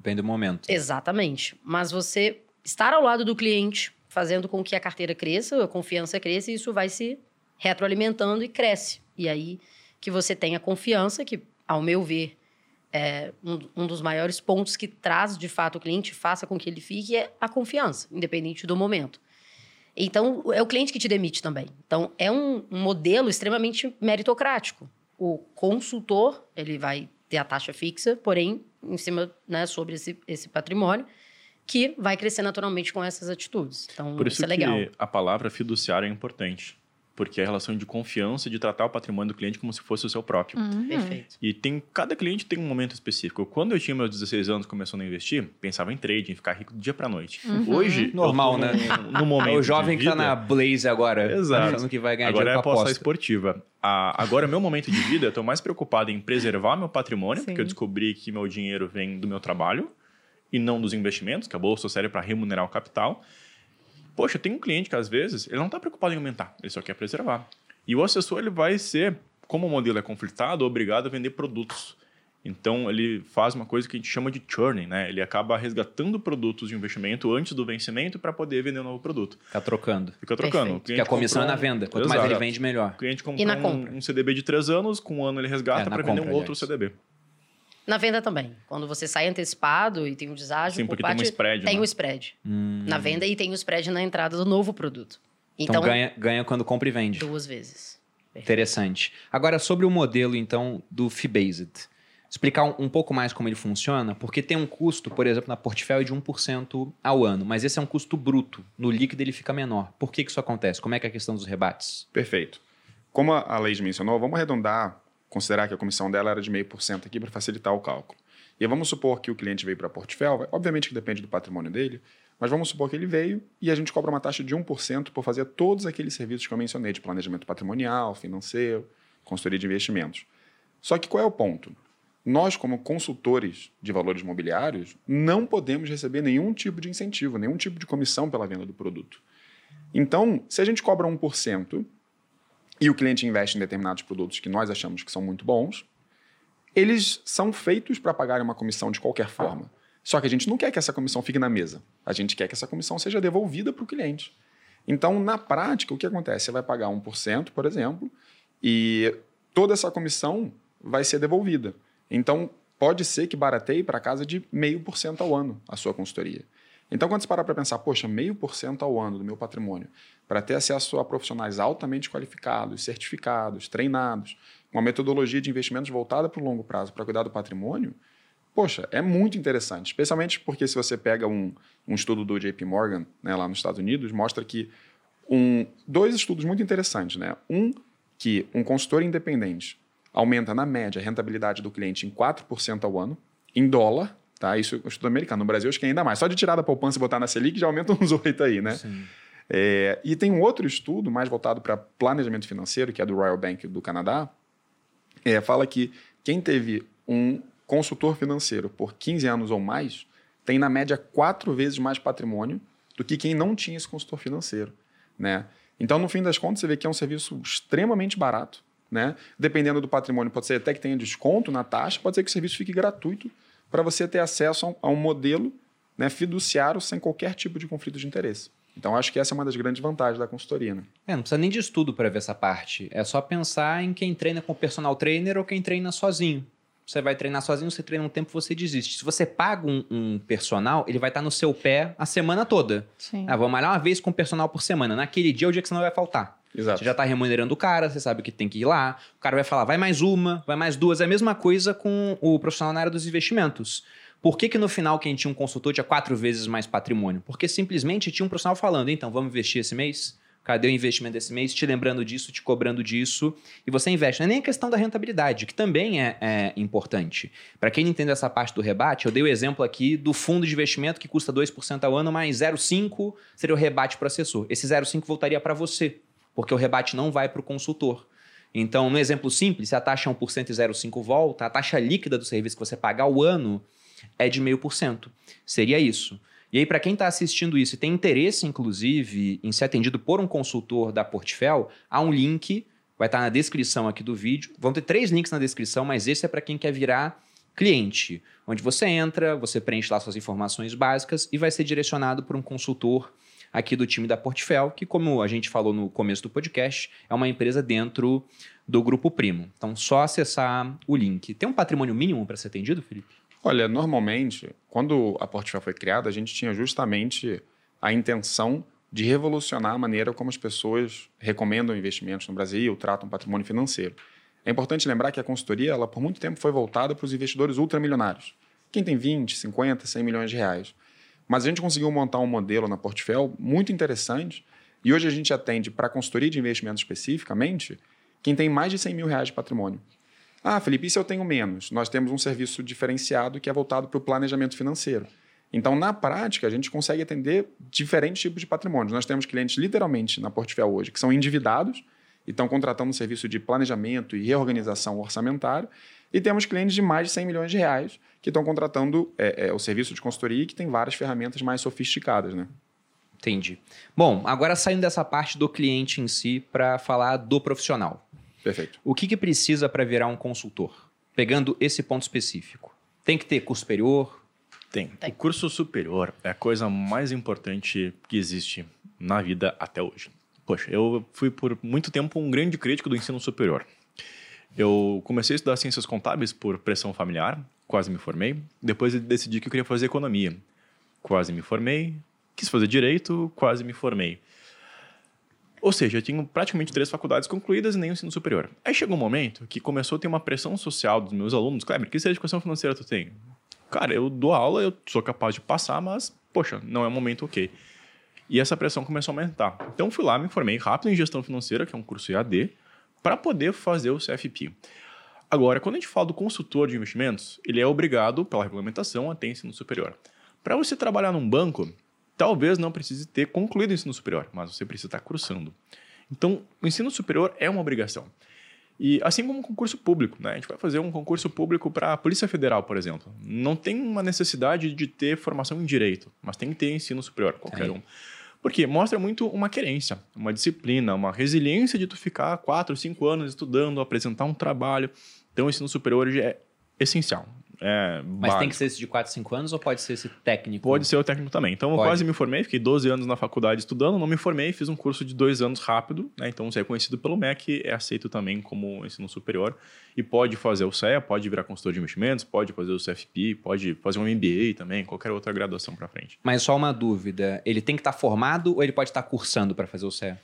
Vem do momento. Exatamente. Mas você estar ao lado do cliente, fazendo com que a carteira cresça, a confiança cresça, e isso vai se retroalimentando e cresce. E aí que você tenha confiança, que, ao meu ver, é, um, um, dos maiores pontos que traz de fato o cliente, faça com que ele fique, é a confiança, independente do momento. Então, é o cliente que te demite também. Então, é um, um modelo extremamente meritocrático. O consultor, ele vai ter a taxa fixa, porém, em cima, né, sobre esse, esse patrimônio, que vai crescer naturalmente com essas atitudes. Então, Por isso, isso é legal. que a palavra fiduciário é importante porque é a relação de confiança de tratar o patrimônio do cliente como se fosse o seu próprio. Uhum. Perfeito. E tem cada cliente tem um momento específico. Quando eu tinha meus 16 anos começando a investir, pensava em trading, ficar rico do dia para noite. Uhum. Hoje, normal, né? No momento é o jovem que tá na Blaze agora, Exato. achando que vai ganhar agora dinheiro é a aposta esportiva. A, agora, meu momento de vida, eu estou mais preocupado em preservar meu patrimônio, Sim. porque eu descobri que meu dinheiro vem do meu trabalho e não dos investimentos, que a bolsa serve para remunerar o capital Poxa, tem um cliente que às vezes ele não está preocupado em aumentar, ele só quer preservar. E o assessor ele vai ser, como o modelo é conflitado, obrigado a vender produtos. Então ele faz uma coisa que a gente chama de churning, né? Ele acaba resgatando produtos de investimento antes do vencimento para poder vender um novo produto. Fica trocando. Fica trocando. Porque a comissão comprou... é na venda. Quanto Exato. mais ele vende, melhor. O cliente compra um, um, CDB de três anos, com um ano ele resgata é, para vender um outro CDB. Na venda também. Quando você sai antecipado e tem um deságio, Sim, porque parte, tem um spread. Tem né? um spread. Hum. Na venda e tem um spread na entrada do novo produto. Então, então ganha, ganha quando compra e vende. Duas vezes. Perfeito. Interessante. Agora, sobre o modelo, então, do Fee-Based explicar um, um, pouco mais como ele funciona, porque tem um custo, por exemplo, na Portfólio de 1% ao ano, mas esse é um custo bruto. No líquido ele fica menor. Por que, que isso acontece? Como é que é a questão dos rebates? Perfeito. Como a lei mencionou, vamos arredondar, considerar que a comissão dela era de 0,5% aqui para facilitar o cálculo. E vamos supor que o cliente veio para a Portfólio, obviamente que depende do patrimônio dele, mas vamos supor que ele veio e a gente cobra uma taxa de 1% por fazer todos aqueles serviços que eu mencionei, de planejamento patrimonial, financeiro, consultoria de investimentos. Só que qual é o ponto? Nós, como consultores de valores imobiliários, não podemos receber nenhum tipo de incentivo, nenhum tipo de comissão pela venda do produto. Então, se a gente cobra 1% e o cliente investe em determinados produtos que nós achamos que são muito bons, eles são feitos para pagar uma comissão de qualquer forma. Só que a gente não quer que essa comissão fique na mesa. A gente quer que essa comissão seja devolvida para o cliente. Então, na prática, o que acontece? Você vai pagar 1%, por exemplo, e toda essa comissão vai ser devolvida. Então, pode ser que barateie para casa de meio por cento ao ano a sua consultoria. Então, quando você parar para pensar, poxa, meio por cento ao ano do meu patrimônio, para ter acesso a profissionais altamente qualificados, certificados, treinados, uma metodologia de investimentos voltada para o longo prazo para cuidar do patrimônio, poxa, é muito interessante. Especialmente porque se você pega um, um estudo do JP Morgan, né, lá nos Estados Unidos, mostra que um, dois estudos muito interessantes. Né? Um, que um consultor independente aumenta, na média, a rentabilidade do cliente em 4% ao ano, em dólar, tá? Isso é o estudo americano. No Brasil, acho que ainda mais. Só de tirar da poupança e botar na Selic, já aumenta uns 8 aí, né? Sim. É, e tem um outro estudo, mais voltado para planejamento financeiro, que é do Royal Bank do Canadá, é, fala que quem teve um consultor financeiro por 15 anos ou mais tem, na média, quatro vezes mais patrimônio do que quem não tinha esse consultor financeiro, né? Então, no fim das contas, você vê que é um serviço extremamente barato, né? Dependendo do patrimônio, pode ser até que tenha desconto na taxa, pode ser que o serviço fique gratuito para você ter acesso a um, modelo né, fiduciário sem qualquer tipo de conflito de interesse. Então, acho que essa é uma das grandes vantagens da consultoria. Né? É, não precisa nem de estudo para ver essa parte. É só pensar em quem treina com personal trainer ou quem treina sozinho. Você vai treinar sozinho, você treina um tempo, você desiste. Se você paga um, um personal, ele vai estar no seu pé a semana toda. Sim. Ah, vou malhar uma vez com o personal por semana. Naquele dia é o dia que você não vai faltar. Exato. Você já está remunerando o cara, você sabe que tem que ir lá. O cara vai falar, vai mais uma, vai mais duas. É a mesma coisa com o profissional na área dos investimentos. Por que, que no final quem tinha um consultor tinha quatro vezes mais patrimônio? Porque simplesmente tinha um profissional falando, então, vamos investir esse mês? Cadê o investimento desse mês? Te lembrando disso, te cobrando disso. E você investe. Não é nem a questão da rentabilidade, que também é, é importante. Para quem não entendeu essa parte do rebate, eu dei o exemplo aqui do fundo de investimento que custa 2% ao ano, mais 0,5% seria o rebate para o assessor. Esse 0,5% voltaria para você porque o rebate não vai para o consultor. Então, no exemplo simples, se a taxa é 1% e 0,5% volta, a taxa líquida do serviço que você pagar ao ano é de 0,5%. Seria isso. E aí, para quem está assistindo isso e tem interesse, inclusive, em ser atendido por um consultor da Portfel, há um link, vai estar tá na descrição aqui do vídeo. Vão ter três links na descrição, mas esse é para quem quer virar cliente, onde você entra, você preenche lá suas informações básicas e vai ser direcionado por um consultor aqui do time da Portfel, que, como a gente falou no começo do podcast, é uma empresa dentro do Grupo Primo. Então, só acessar o link. Tem um patrimônio mínimo para ser atendido, Felipe? Olha, normalmente, quando a Portfel foi criada, a gente tinha justamente a intenção de revolucionar a maneira como as pessoas recomendam investimentos no Brasil, tratam patrimônio financeiro. É importante lembrar que a consultoria, ela por muito tempo foi voltada para os investidores ultramilionários. Quem tem 20, 50, 100 milhões de reais. Mas a gente conseguiu montar um modelo na Portfel muito interessante e hoje a gente atende para consultoria de investimento especificamente quem tem mais de 100 mil reais de patrimônio. Ah, Felipe, e se eu tenho menos? Nós temos um serviço diferenciado que é voltado para o planejamento financeiro. Então, na prática, a gente consegue atender diferentes tipos de patrimônios. Nós temos clientes literalmente na Portfel hoje que são endividados e estão contratando um serviço de planejamento e reorganização orçamentário. E temos clientes de mais de 100 milhões de reais que estão contratando é, é, o serviço de consultoria e que tem várias ferramentas mais sofisticadas, né? Entendi. Bom, agora saindo dessa parte do cliente em si para falar do profissional. Perfeito. O que, que precisa para virar um consultor? Pegando esse ponto específico. Tem que ter curso superior? Tem. Tem. O curso superior é a coisa mais importante que existe na vida até hoje. Poxa, eu fui por muito tempo um grande crítico do ensino superior. Eu comecei a estudar ciências contábeis por pressão familiar, quase me formei. Depois decidi que eu queria fazer economia. Quase me formei. Quis fazer direito, quase me formei. Ou seja, eu tinha praticamente três faculdades concluídas e o ensino superior. Aí chegou um momento que começou a ter uma pressão social dos meus alunos. Kleber, que educação financeira tu tem? Cara, eu dou aula, eu sou capaz de passar, mas, poxa, não é um momento ok. E essa pressão começou a aumentar. Então fui lá, me formei rápido em gestão financeira, que é um curso EAD, para poder fazer o CFP. Agora, quando a gente fala do consultor de investimentos, ele é obrigado, pela regulamentação, a ter ensino superior. Para você trabalhar num banco, talvez não precise ter concluído o ensino superior, mas você precisa estar cursando. Então, o ensino superior é uma obrigação. E assim como um concurso público, né? A gente vai fazer um concurso público para a Polícia Federal, por exemplo. Não tem uma necessidade de ter formação em direito, mas tem que ter ensino superior, qualquer um. Porque mostra muito uma querência, uma disciplina, uma resiliência de tu ficar quatro, cinco anos estudando, apresentar um trabalho. Então, o ensino superior hoje é essencial. É Mas básico. tem que ser esse de 4, 5 anos ou pode ser esse técnico? Pode ser o técnico também. Então, pode. eu quase me formei, fiquei 12 anos na faculdade estudando, não me formei, fiz um curso de dois anos rápido, né? Então, ser reconhecido pelo MEC é aceito também como ensino superior. E pode fazer o CEA, pode virar consultor de investimentos, pode fazer o CFP, pode fazer um MBA também, qualquer outra graduação para frente. Mas só uma dúvida: ele tem que estar tá formado ou ele pode estar tá cursando para fazer o CEA?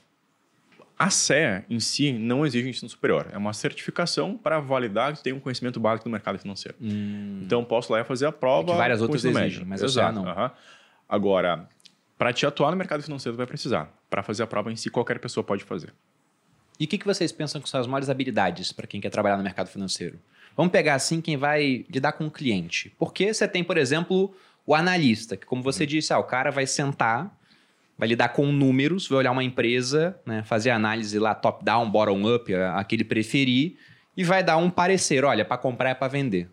A CE em si não exige ensino superior. É uma certificação para validar que tem um conhecimento básico do mercado financeiro. Hum. Então, posso lá fazer a prova. É que várias outras exigem, mas Exato. a CE não. Uhum. Agora, para te atuar no mercado financeiro, vai precisar. Para fazer a prova em si, qualquer pessoa pode fazer. E o que, que vocês pensam que são as maiores habilidades para quem quer trabalhar no mercado financeiro? Vamos pegar assim quem vai lidar com o cliente. Porque você tem, por exemplo, o analista, que, como você hum. disse, ah, o cara vai sentar vai lidar com números, vai olhar uma empresa, né, fazer análise lá top-down, bottom-up, a, que ele preferir, e vai dar um parecer, olha, para comprar é para vender.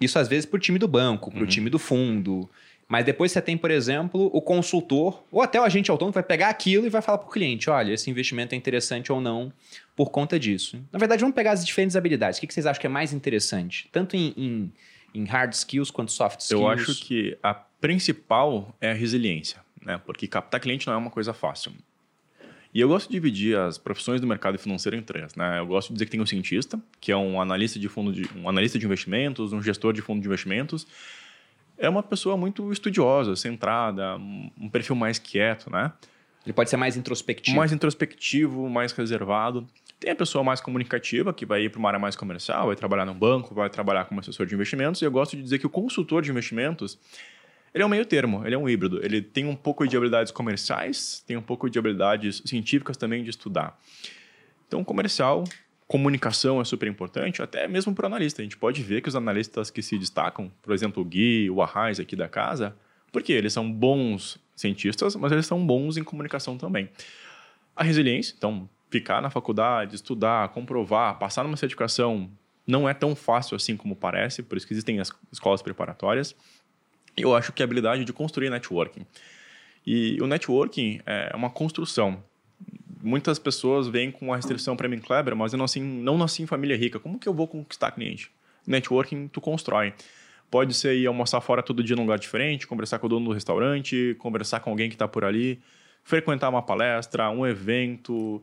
Isso às vezes para o time do banco, para o uhum. time do fundo. Mas depois você tem, por exemplo, o consultor ou até o agente autônomo que vai pegar aquilo e vai falar para o cliente: olha, esse investimento é interessante ou não por conta disso. Na verdade, vamos pegar as diferentes habilidades. O que vocês acham que é mais interessante? Tanto em, em, em hard skills quanto soft skills? Eu acho que a principal é a resiliência né? Porque captar cliente não é uma coisa fácil. E eu gosto de dividir as profissões do mercado financeiro em três, né? Eu gosto de dizer que tem um cientista, que é um analista de fundo de um analista de investimentos, um gestor de fundo de investimentos. É uma pessoa muito estudiosa, centrada, um perfil mais quieto, né? Ele pode ser mais introspectivo. Mais introspectivo, mais reservado. Tem a pessoa mais comunicativa, que vai ir para uma área mais comercial, vai trabalhar no banco, vai trabalhar como assessor de investimentos. E eu gosto de dizer que o consultor de investimentos ele é um meio termo, ele é um híbrido. Ele tem um pouco de habilidades comerciais, tem um pouco de habilidades científicas também de estudar. Então, comercial, comunicação é super importante, até mesmo para o analista. A gente pode ver que os analistas que se destacam, por exemplo, o Gui, o Arraiz aqui da casa, porque eles são bons cientistas, mas eles são bons em comunicação também. A resiliência, então, ficar na faculdade, estudar, comprovar, passar numa certificação, não é tão fácil assim como parece, por isso que existem as escolas preparatórias eu acho que a habilidade de construir networking. E o networking é uma construção. Muitas pessoas vêm com a restrição para mim, Kleber, mas eu não nasci, não nasci em família rica. Como que eu vou conquistar cliente? Networking, tu constrói. Pode ser ir almoçar fora todo dia num lugar diferente, conversar com o dono do restaurante, conversar com alguém que está por ali, frequentar uma palestra, um evento,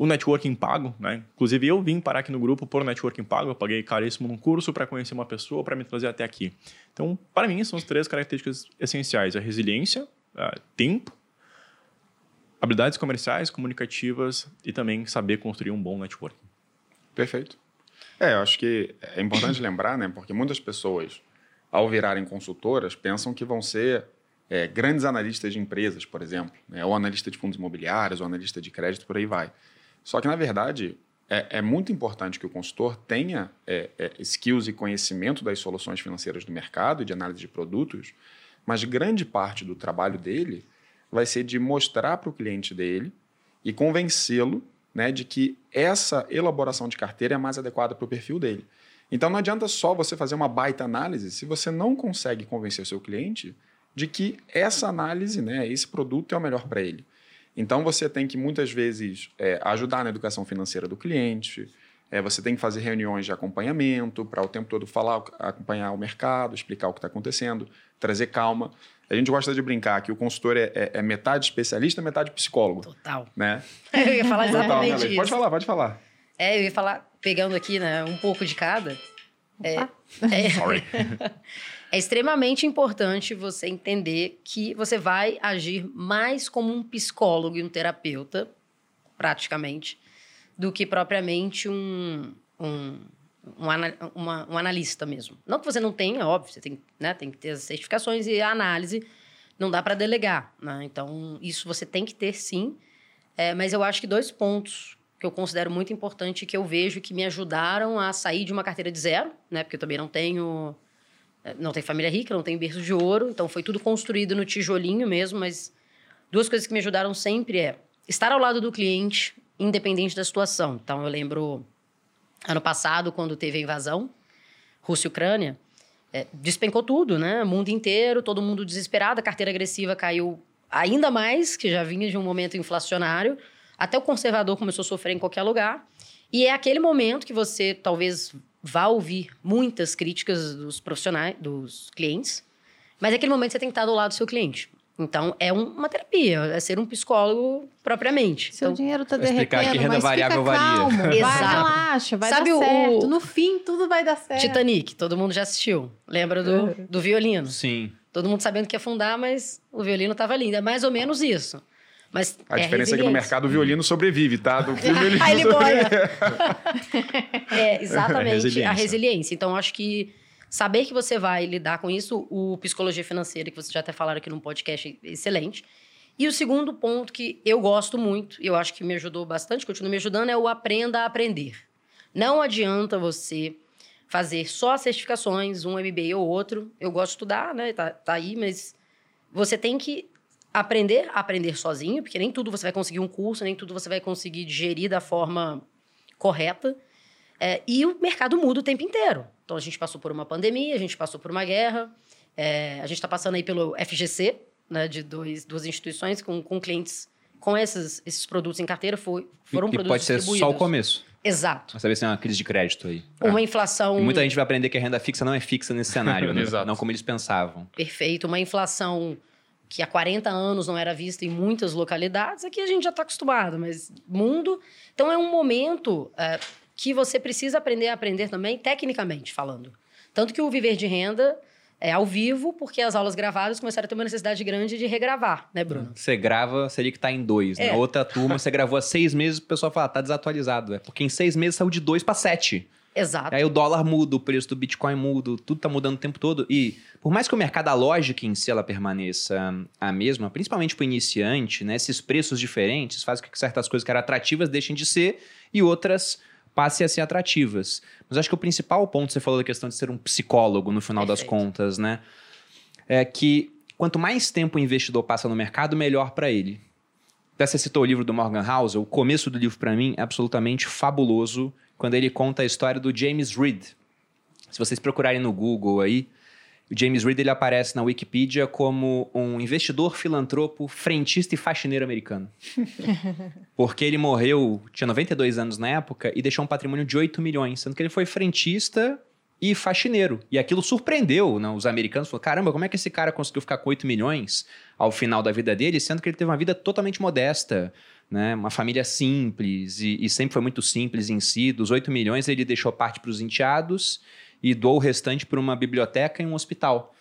o networking pago, né? Inclusive eu vim parar aqui no grupo por networking pago, eu paguei caríssimo num curso para conhecer uma pessoa, para me trazer até aqui. Então, para mim, são as três características essenciais: a resiliência, a tempo, habilidades comerciais, comunicativas e também saber construir um bom networking. Perfeito. É, eu acho que é importante lembrar, né? Porque muitas pessoas, ao virarem consultoras, pensam que vão ser é, grandes analistas de empresas, por exemplo, né? ou analista de fundos imobiliários, ou analista de crédito, por aí vai. Só que, na verdade, é, é muito importante que o consultor tenha é, é, skills e conhecimento das soluções financeiras do mercado e de análise de produtos, mas grande parte do trabalho dele vai ser de mostrar para o cliente dele e convencê-lo né, de que essa elaboração de carteira é mais adequada para o perfil dele. Então não adianta só você fazer uma baita análise se você não consegue convencer o seu cliente de que essa análise, né, esse produto é o melhor para ele. Então você tem que muitas vezes é, ajudar na educação financeira do cliente, é, você tem que fazer reuniões de acompanhamento para o tempo todo falar, acompanhar o mercado, explicar o que está acontecendo, trazer calma. A gente gosta de brincar que o consultor é, é, é metade especialista, metade psicólogo. Total. Né? eu ia falar exatamente Total, né? isso. Pode falar, pode falar. É, eu ia falar, pegando aqui né, um pouco de cada. É, é, Sorry. é extremamente importante você entender que você vai agir mais como um psicólogo e um terapeuta, praticamente, do que propriamente um, um, um, uma, um analista mesmo. Não que você não tenha, óbvio, você tem, né, tem que ter as certificações e a análise não dá para delegar. Né? Então, isso você tem que ter sim. É, mas eu acho que dois pontos que eu considero muito importante que eu vejo que me ajudaram a sair de uma carteira de zero, né? Porque eu também não tenho não tenho família rica, não tenho berço de ouro, então foi tudo construído no tijolinho mesmo, mas duas coisas que me ajudaram sempre é estar ao lado do cliente, independente da situação. Então, eu lembro ano passado, quando teve a invasão Rússia e Ucrânia, é, despencou tudo, né? O mundo inteiro, todo mundo desesperado, a carteira agressiva caiu ainda mais, que já vinha de um momento inflacionário. Até o conservador começou a sofrer em qualquer lugar. E é aquele momento que você talvez vá ouvir muitas críticas dos profissionais, dos clientes, mas é aquele momento você tem que estar do lado do seu cliente. Então, é uma terapia, é ser um psicólogo propriamente. Seu então, dinheiro tá derretendo, que renda mas variável fica calmo. varia. Exato. Vai, relaxa, vai Sabe dar certo. O... No fim, tudo vai dar certo. Titanic, todo mundo já assistiu. Lembra do, uhum. do violino? Sim. Todo mundo sabendo que ia afundar, mas o violino estava lindo. É mais ou menos isso. Mas a é diferença é que no mercado o violino sobrevive, tá? Do ele... Aí ele é, exatamente, resiliência. a resiliência. Então, acho que Saber que você vai lidar com isso, o psicologia financeira, que vocês já até falaram aqui num podcast excelente. E o segundo ponto que eu gosto muito, e eu acho que me ajudou bastante, continua me ajudando, é o aprenda a aprender. Não adianta você fazer só certificações, um MBA ou outro. Eu gosto de estudar, né? Tá, tá aí, mas você tem que aprender a aprender sozinho, porque nem tudo você vai conseguir um curso, nem tudo você vai conseguir digerir da forma correta. É, e o mercado muda o tempo inteiro. Então a gente passou por uma pandemia, a gente passou por uma guerra, é, a gente está passando aí pelo FGC, né, de dois, duas instituições com, com clientes com esses, esses produtos em carteira, foi, foram e, produtos pode ser só o começo. Exato. Pra saber se é uma crise de crédito aí. Uma inflação. E muita gente vai aprender que a renda fixa não é fixa nesse cenário, né? não como eles pensavam. Perfeito. Uma inflação que há 40 anos não era vista em muitas localidades, aqui a gente já está acostumado, mas mundo. Então é um momento é, que você precisa aprender a aprender também, tecnicamente falando. Tanto que o Viver de Renda é ao vivo, porque as aulas gravadas começaram a ter uma necessidade grande de regravar, né, Bruno? Você grava, seria que está em dois. Né? É. Na outra turma, você gravou há seis meses, o pessoal fala, tá desatualizado. É porque em seis meses saiu de dois para sete. Exato. Aí o dólar muda, o preço do Bitcoin muda, tudo tá mudando o tempo todo. E por mais que o mercado, a lógica em si, ela permaneça a mesma, principalmente para o iniciante, né? Esses preços diferentes fazem com que certas coisas que eram atrativas deixem de ser e outras passe a ser atrativas. Mas acho que o principal ponto, você falou da questão de ser um psicólogo no final Perfeito. das contas, né? É que quanto mais tempo o investidor passa no mercado, melhor para ele. Até você citou o livro do Morgan Housel, o começo do livro para mim é absolutamente fabuloso, quando ele conta a história do James Reed. Se vocês procurarem no Google aí, o James Reed ele aparece na Wikipedia como um investidor, filantropo, frentista e faxineiro americano. Porque ele morreu, tinha 92 anos na época, e deixou um patrimônio de 8 milhões, sendo que ele foi frentista e faxineiro. E aquilo surpreendeu né? os americanos. Falaram, caramba, como é que esse cara conseguiu ficar com 8 milhões ao final da vida dele, sendo que ele teve uma vida totalmente modesta, né? uma família simples, e, e sempre foi muito simples em si. Dos 8 milhões, ele deixou parte para os enteados e doou o restante para uma biblioteca e um hospital.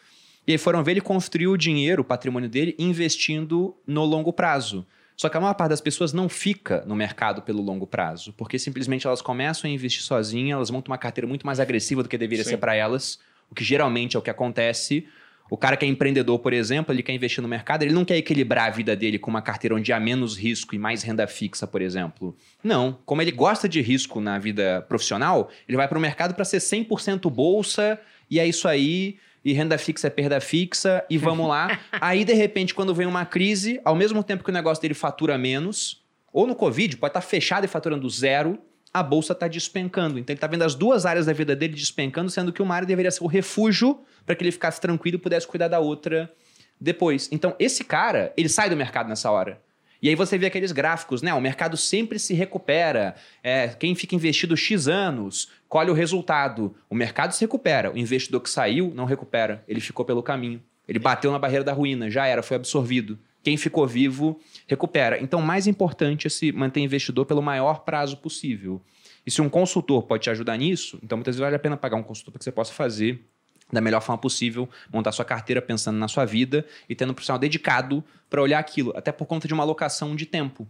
E aí foram ver ele construiu o dinheiro, o patrimônio dele, investindo no longo prazo. Só que a maior parte das pessoas não fica no mercado pelo longo prazo, porque simplesmente elas começam a investir sozinhas, elas montam uma carteira muito mais agressiva do que deveria Sim. ser para elas, o que geralmente é o que acontece o cara que é empreendedor, por exemplo, ele quer investir no mercado, ele não quer equilibrar a vida dele com uma carteira onde há menos risco e mais renda fixa, por exemplo. Não. Como ele gosta de risco na vida profissional, ele vai para o mercado para ser 100% bolsa e é isso aí. E renda fixa é perda fixa, e vamos lá. aí, de repente, quando vem uma crise, ao mesmo tempo que o negócio dele fatura menos, ou no Covid, pode estar tá fechado e faturando zero, a bolsa está despencando. Então ele está vendo as duas áreas da vida dele despencando, sendo que uma área deveria ser o refúgio para que ele ficasse tranquilo e pudesse cuidar da outra depois. Então, esse cara, ele sai do mercado nessa hora. E aí você vê aqueles gráficos, né? O mercado sempre se recupera. É, quem fica investido X anos, colhe o resultado. O mercado se recupera. O investidor que saiu não recupera. Ele ficou pelo caminho. Ele bateu na barreira da ruína, já era, foi absorvido. Quem ficou vivo recupera. Então, mais importante é se manter investidor pelo maior prazo possível. E se um consultor pode te ajudar nisso, então muitas vezes vale a pena pagar um consultor para que você possa fazer da melhor forma possível, montar sua carteira pensando na sua vida e tendo um profissional dedicado para olhar aquilo, até por conta de uma alocação de tempo.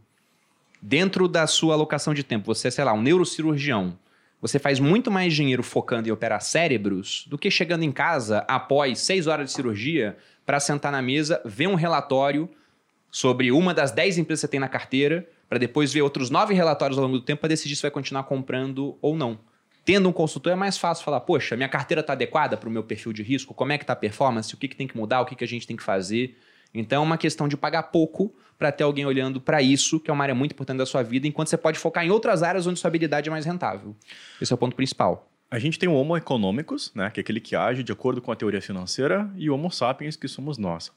Dentro da sua alocação de tempo, você é, sei lá, um neurocirurgião, você faz muito mais dinheiro focando em operar cérebros do que chegando em casa após seis horas de cirurgia para sentar na mesa, ver um relatório sobre uma das dez empresas que você tem na carteira, para depois ver outros nove relatórios ao longo do tempo para decidir se vai continuar comprando ou não. Tendo um consultor é mais fácil falar, poxa, minha carteira está adequada para o meu perfil de risco, como é que está a performance, o que, que tem que mudar, o que, que a gente tem que fazer. Então é uma questão de pagar pouco para ter alguém olhando para isso, que é uma área muito importante da sua vida, enquanto você pode focar em outras áreas onde sua habilidade é mais rentável. Esse é o ponto principal. A gente tem o Homo economicus, né, que é aquele que age de acordo com a teoria financeira, e o Homo sapiens, que somos nós.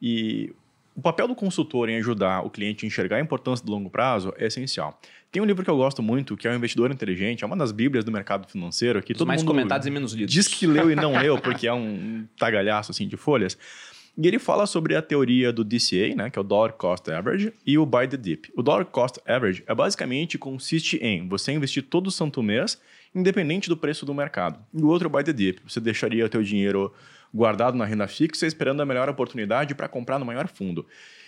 E o papel do consultor em ajudar o cliente a enxergar a importância do longo prazo é essencial. Tem um livro que eu gosto muito, que é o Investidor Inteligente, é uma das bíblias do mercado financeiro. Que Os todo mais mundo comentados e menos lidos. Diz que leu e não leu, porque é um tagalhaço assim, de folhas. E ele fala sobre a teoria do DCA, né, que é o Dollar Cost Average, e o Buy the Dip. O Dollar Cost Average é basicamente consiste em você investir todo santo mês, independente do preço do mercado. E o outro é o Buy the Dip. Você deixaria o teu dinheiro guardado na renda fixa, esperando a melhor oportunidade para comprar no maior fundo.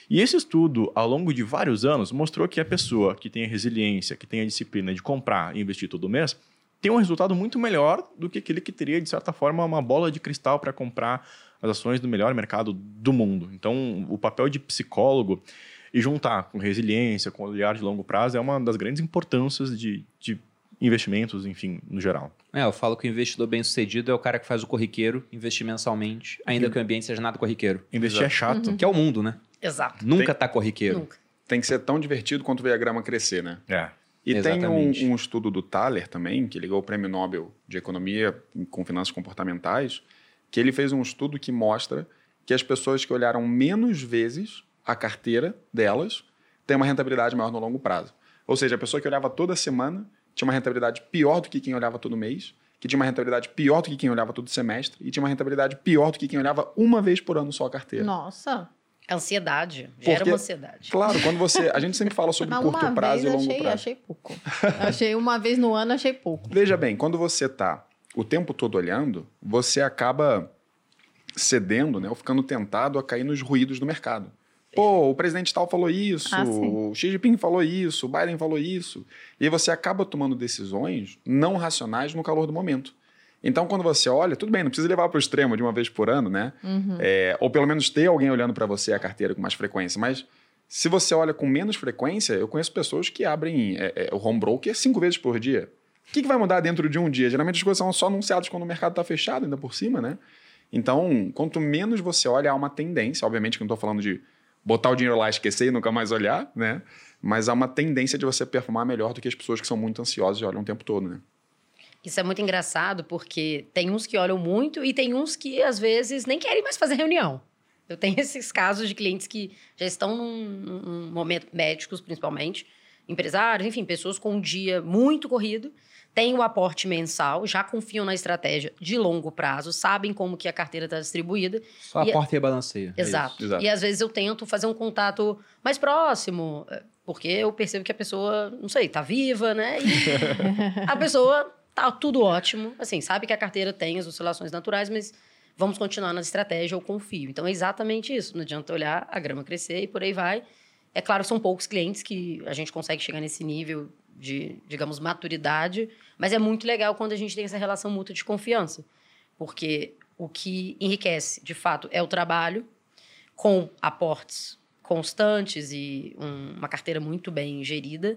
E esse estudo, ao longo de vários anos, mostrou que a pessoa que tem a resiliência, que tem a disciplina de comprar e investir todo mês, tem um resultado muito melhor do que aquele que teria, de certa forma, uma bola de cristal para comprar as ações do melhor mercado do mundo. Então, o papel de psicólogo e juntar com resiliência, com olhar de longo prazo, é uma das grandes importâncias de, de investimentos, enfim, no geral. É, eu falo que o investidor bem sucedido é o cara que faz o corriqueiro, investir mensalmente, ainda que o ambiente seja nada corriqueiro. Investir é Exato. é chato. Uhum. Que é o mundo, né? Exato. Nunca tem, tá corriqueiro. Nunca. Tem que ser tão divertido quanto ver a grama crescer, né? É. E Exatamente. tem um, um, estudo do Thaler também, que ligou o prêmio Nobel de Economia com Finanças Comportamentais, que ele fez um estudo que mostra que as pessoas que olharam menos vezes a carteira delas têm uma rentabilidade maior no longo prazo. Ou seja, a pessoa que olhava toda semana tinha uma rentabilidade pior do que quem olhava todo mês, que tinha uma rentabilidade pior do que quem olhava todo semestre e tinha uma rentabilidade pior do que quem olhava uma vez por ano só a carteira. Nossa. Ansiedade. Gera Porque, uma ansiedade. Claro, quando você. A gente sempre fala sobre curto prazo e longo achei, prazo. Achei pouco. achei uma vez no ano, achei pouco. Veja bem, quando você está o tempo todo olhando, você acaba cedendo, né, ou ficando tentado a cair nos ruídos do mercado. Pô, o presidente tal falou isso, ah, o Xi Jinping falou isso, o Biden falou isso. E você acaba tomando decisões não racionais no calor do momento. Então, quando você olha, tudo bem, não precisa levar para o extremo de uma vez por ano, né? Uhum. É, ou pelo menos ter alguém olhando para você a carteira com mais frequência. Mas se você olha com menos frequência, eu conheço pessoas que abrem é, é, o home broker cinco vezes por dia. O que, que vai mudar dentro de um dia? Geralmente as coisas são só anunciadas quando o mercado está fechado, ainda por cima, né? Então, quanto menos você olha, há uma tendência. Obviamente que não estou falando de botar o dinheiro lá, esquecer e nunca mais olhar, né? Mas há uma tendência de você performar melhor do que as pessoas que são muito ansiosas e olham o tempo todo, né? Isso é muito engraçado porque tem uns que olham muito e tem uns que às vezes nem querem mais fazer reunião. Eu tenho esses casos de clientes que já estão num, num momento, médicos principalmente, empresários, enfim, pessoas com um dia muito corrido, têm o aporte mensal, já confiam na estratégia de longo prazo, sabem como que a carteira está distribuída. Só aporta e balanceia. É Exato. É Exato. E às vezes eu tento fazer um contato mais próximo, eh, porque eu percebo que a pessoa, não sei, está viva, né? E a pessoa tá tudo ótimo. Assim, sabe que a carteira tem as oscilações naturais, mas vamos continuar na estratégia, eu confio. Então é exatamente isso. Não adianta olhar a grama crescer e por aí vai. É claro, são poucos clientes que a gente consegue chegar nesse nível de, digamos, maturidade, mas é muito legal quando a gente tem essa relação mútua de confiança. Porque o que enriquece, de fato, é o trabalho com aportes constantes e um, uma carteira muito bem gerida.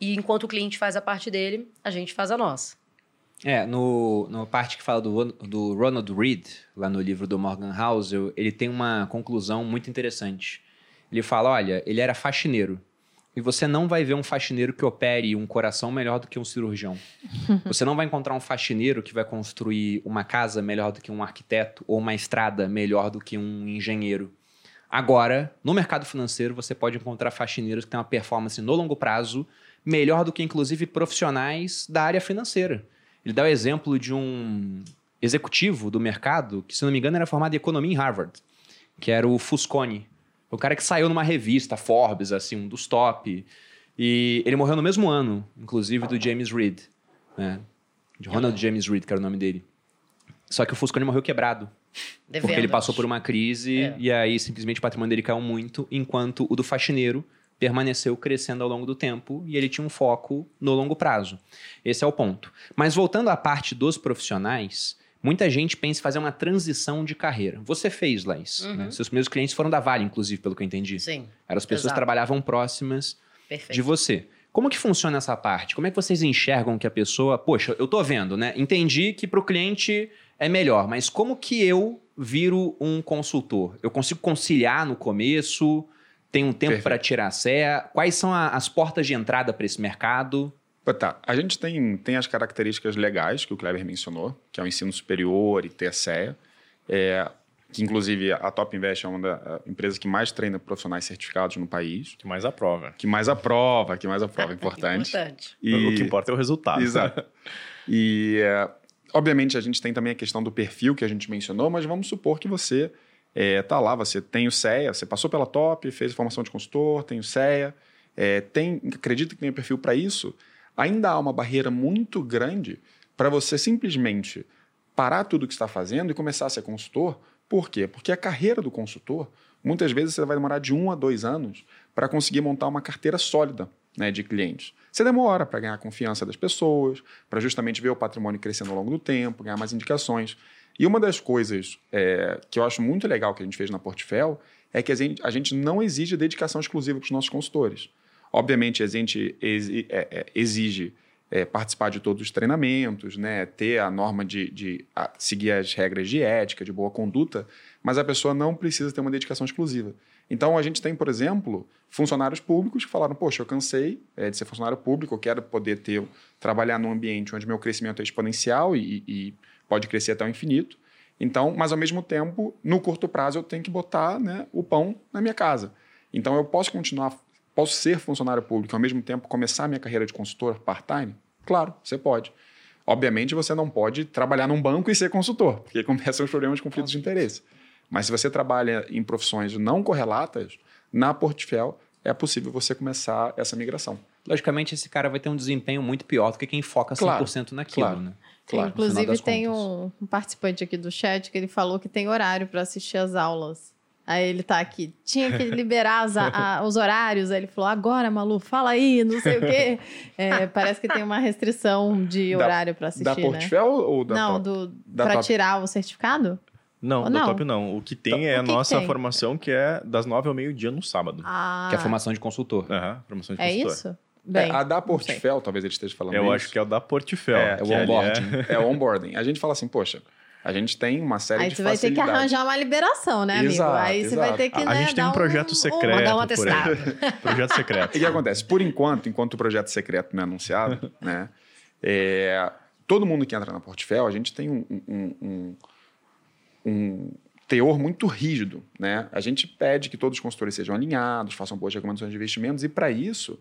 E enquanto o cliente faz a parte dele, a gente faz a nossa. É, no, no parte que fala do, do Ronald Reed, lá no livro do Morgan Housel, ele tem uma conclusão muito interessante. Ele fala: olha, ele era faxineiro. E você não vai ver um faxineiro que opere um coração melhor do que um cirurgião. Você não vai encontrar um faxineiro que vai construir uma casa melhor do que um arquiteto ou uma estrada melhor do que um engenheiro. Agora, no mercado financeiro, você pode encontrar faxineiros que têm uma performance no longo prazo melhor do que, inclusive, profissionais da área financeira. Ele dá o exemplo de um executivo do mercado que, se não me engano, era formado em economia em Harvard, que era o Fusconi. O cara que saiu numa revista, Forbes, assim, um dos top. E ele morreu no mesmo ano, inclusive, do James Reed. Né? De Ronald James Reed, que era o nome dele. Só que o Fusconi morreu quebrado. Devendo. Porque ele passou por uma crise é. e aí simplesmente o patrimônio dele caiu muito, enquanto o do faxineiro permaneceu crescendo ao longo do tempo e ele tinha um foco no longo prazo. Esse é o ponto. Mas voltando à parte dos profissionais, muita gente pensa em fazer uma transição de carreira. Você fez, Laís. Né? Uhum. Né? Seus primeiros clientes foram da Vale, inclusive, pelo que eu entendi. Sim. Eram as pessoas exato. que trabalhavam próximas Perfeito. de você. Como que funciona essa parte? Como é que vocês enxergam que a pessoa, poxa, eu tô vendo, né? Entendi que para o cliente é melhor, mas como que eu viro um consultor? Eu consigo conciliar no começo? Tem um tempo para tirar a CEA? Quais são a, as portas de entrada para esse mercado? Tá, a gente tem, tem as características legais que o Kleber mencionou, que é o ensino superior e ter a CEA. É, que inclusive a Top Invest é uma das empresas que mais treina profissionais certificados no país. Que mais aprova. Que mais aprova, que mais aprova, importante. importante. E... O que importa é o resultado. Exato. e, é, obviamente, a gente tem também a questão do perfil que a gente mencionou, mas vamos supor que você está é, lá, você tem o CEA, você passou pela Top, fez a formação de consultor, tem o CEA, é, tem, acredita que tem o perfil para isso, ainda há uma barreira muito grande para você simplesmente parar tudo que está fazendo e começar a ser consultor, por quê? Porque a carreira do consultor, muitas vezes você vai demorar de um a dois anos para conseguir montar uma carteira sólida né, de clientes. Você demora para ganhar a confiança das pessoas, para justamente ver o patrimônio crescendo ao longo do tempo, ganhar mais indicações. E uma das coisas é, que eu acho muito legal que a gente fez na Portfel é que a gente, a gente não exige dedicação exclusiva para os nossos consultores. Obviamente, a gente é, é, exige é, participar de todos os treinamentos, né, ter a norma de, de a, seguir as regras de ética, de boa conduta, mas a pessoa não precisa ter uma dedicação exclusiva. Então, a gente tem, por exemplo, funcionários públicos que falaram: Poxa, eu cansei é, de ser funcionário público, eu quero poder ter, trabalhar num ambiente onde meu crescimento é exponencial e, e pode crescer até o infinito. Então, mas ao mesmo tempo, no curto prazo, eu tenho que botar né, o pão na minha casa. Então, eu posso continuar Posso ser funcionário público e ao mesmo tempo começar a minha carreira de consultor part-time? Claro, você pode. Obviamente, você não pode trabalhar num banco e ser consultor, porque começam os problemas de conflitos de interesse. Mas se você trabalha em profissões não correlatas, na Portfel é possível você começar essa migração. Logicamente, esse cara vai ter um desempenho muito pior do que quem foca 100% claro, naquilo, claro, né? Claro, Inclusive, tem um, um participante aqui do chat que ele falou que tem horário para assistir as aulas. Aí ele tá aqui, tinha que liberar as, a, os horários. Aí ele falou: agora, Malu, fala aí, não sei o quê. É, parece que tem uma restrição de horário para assistir. Da Portfel né? ou da Não, top? para tirar o certificado? Não, ou da não? top não. O que tem então, é a nossa formação, que é das nove ao meio-dia no sábado. Ah. Que é a formação de consultor. Aham, formação de é consultor. É isso? Bem, é, a da Portfel, talvez ele esteja falando Eu isso. acho que é o da Portfel. É, é o onboarding. É... é o onboarding. A gente fala assim, poxa, a gente tem uma série aí de facilidades. Aí você vai ter que arranjar uma liberação, né, amigo? Exato, aí exato. você vai ter que, A né, gente tem um projeto um, secreto. Mandar um atestado. projeto secreto. E o que acontece? Por enquanto, enquanto o projeto secreto não é anunciado, né? É, todo mundo que entra na Portfel, a gente tem um, um, um, um teor muito rígido, né? A gente pede que todos os consultores sejam alinhados, façam boas recomendações de investimentos e para isso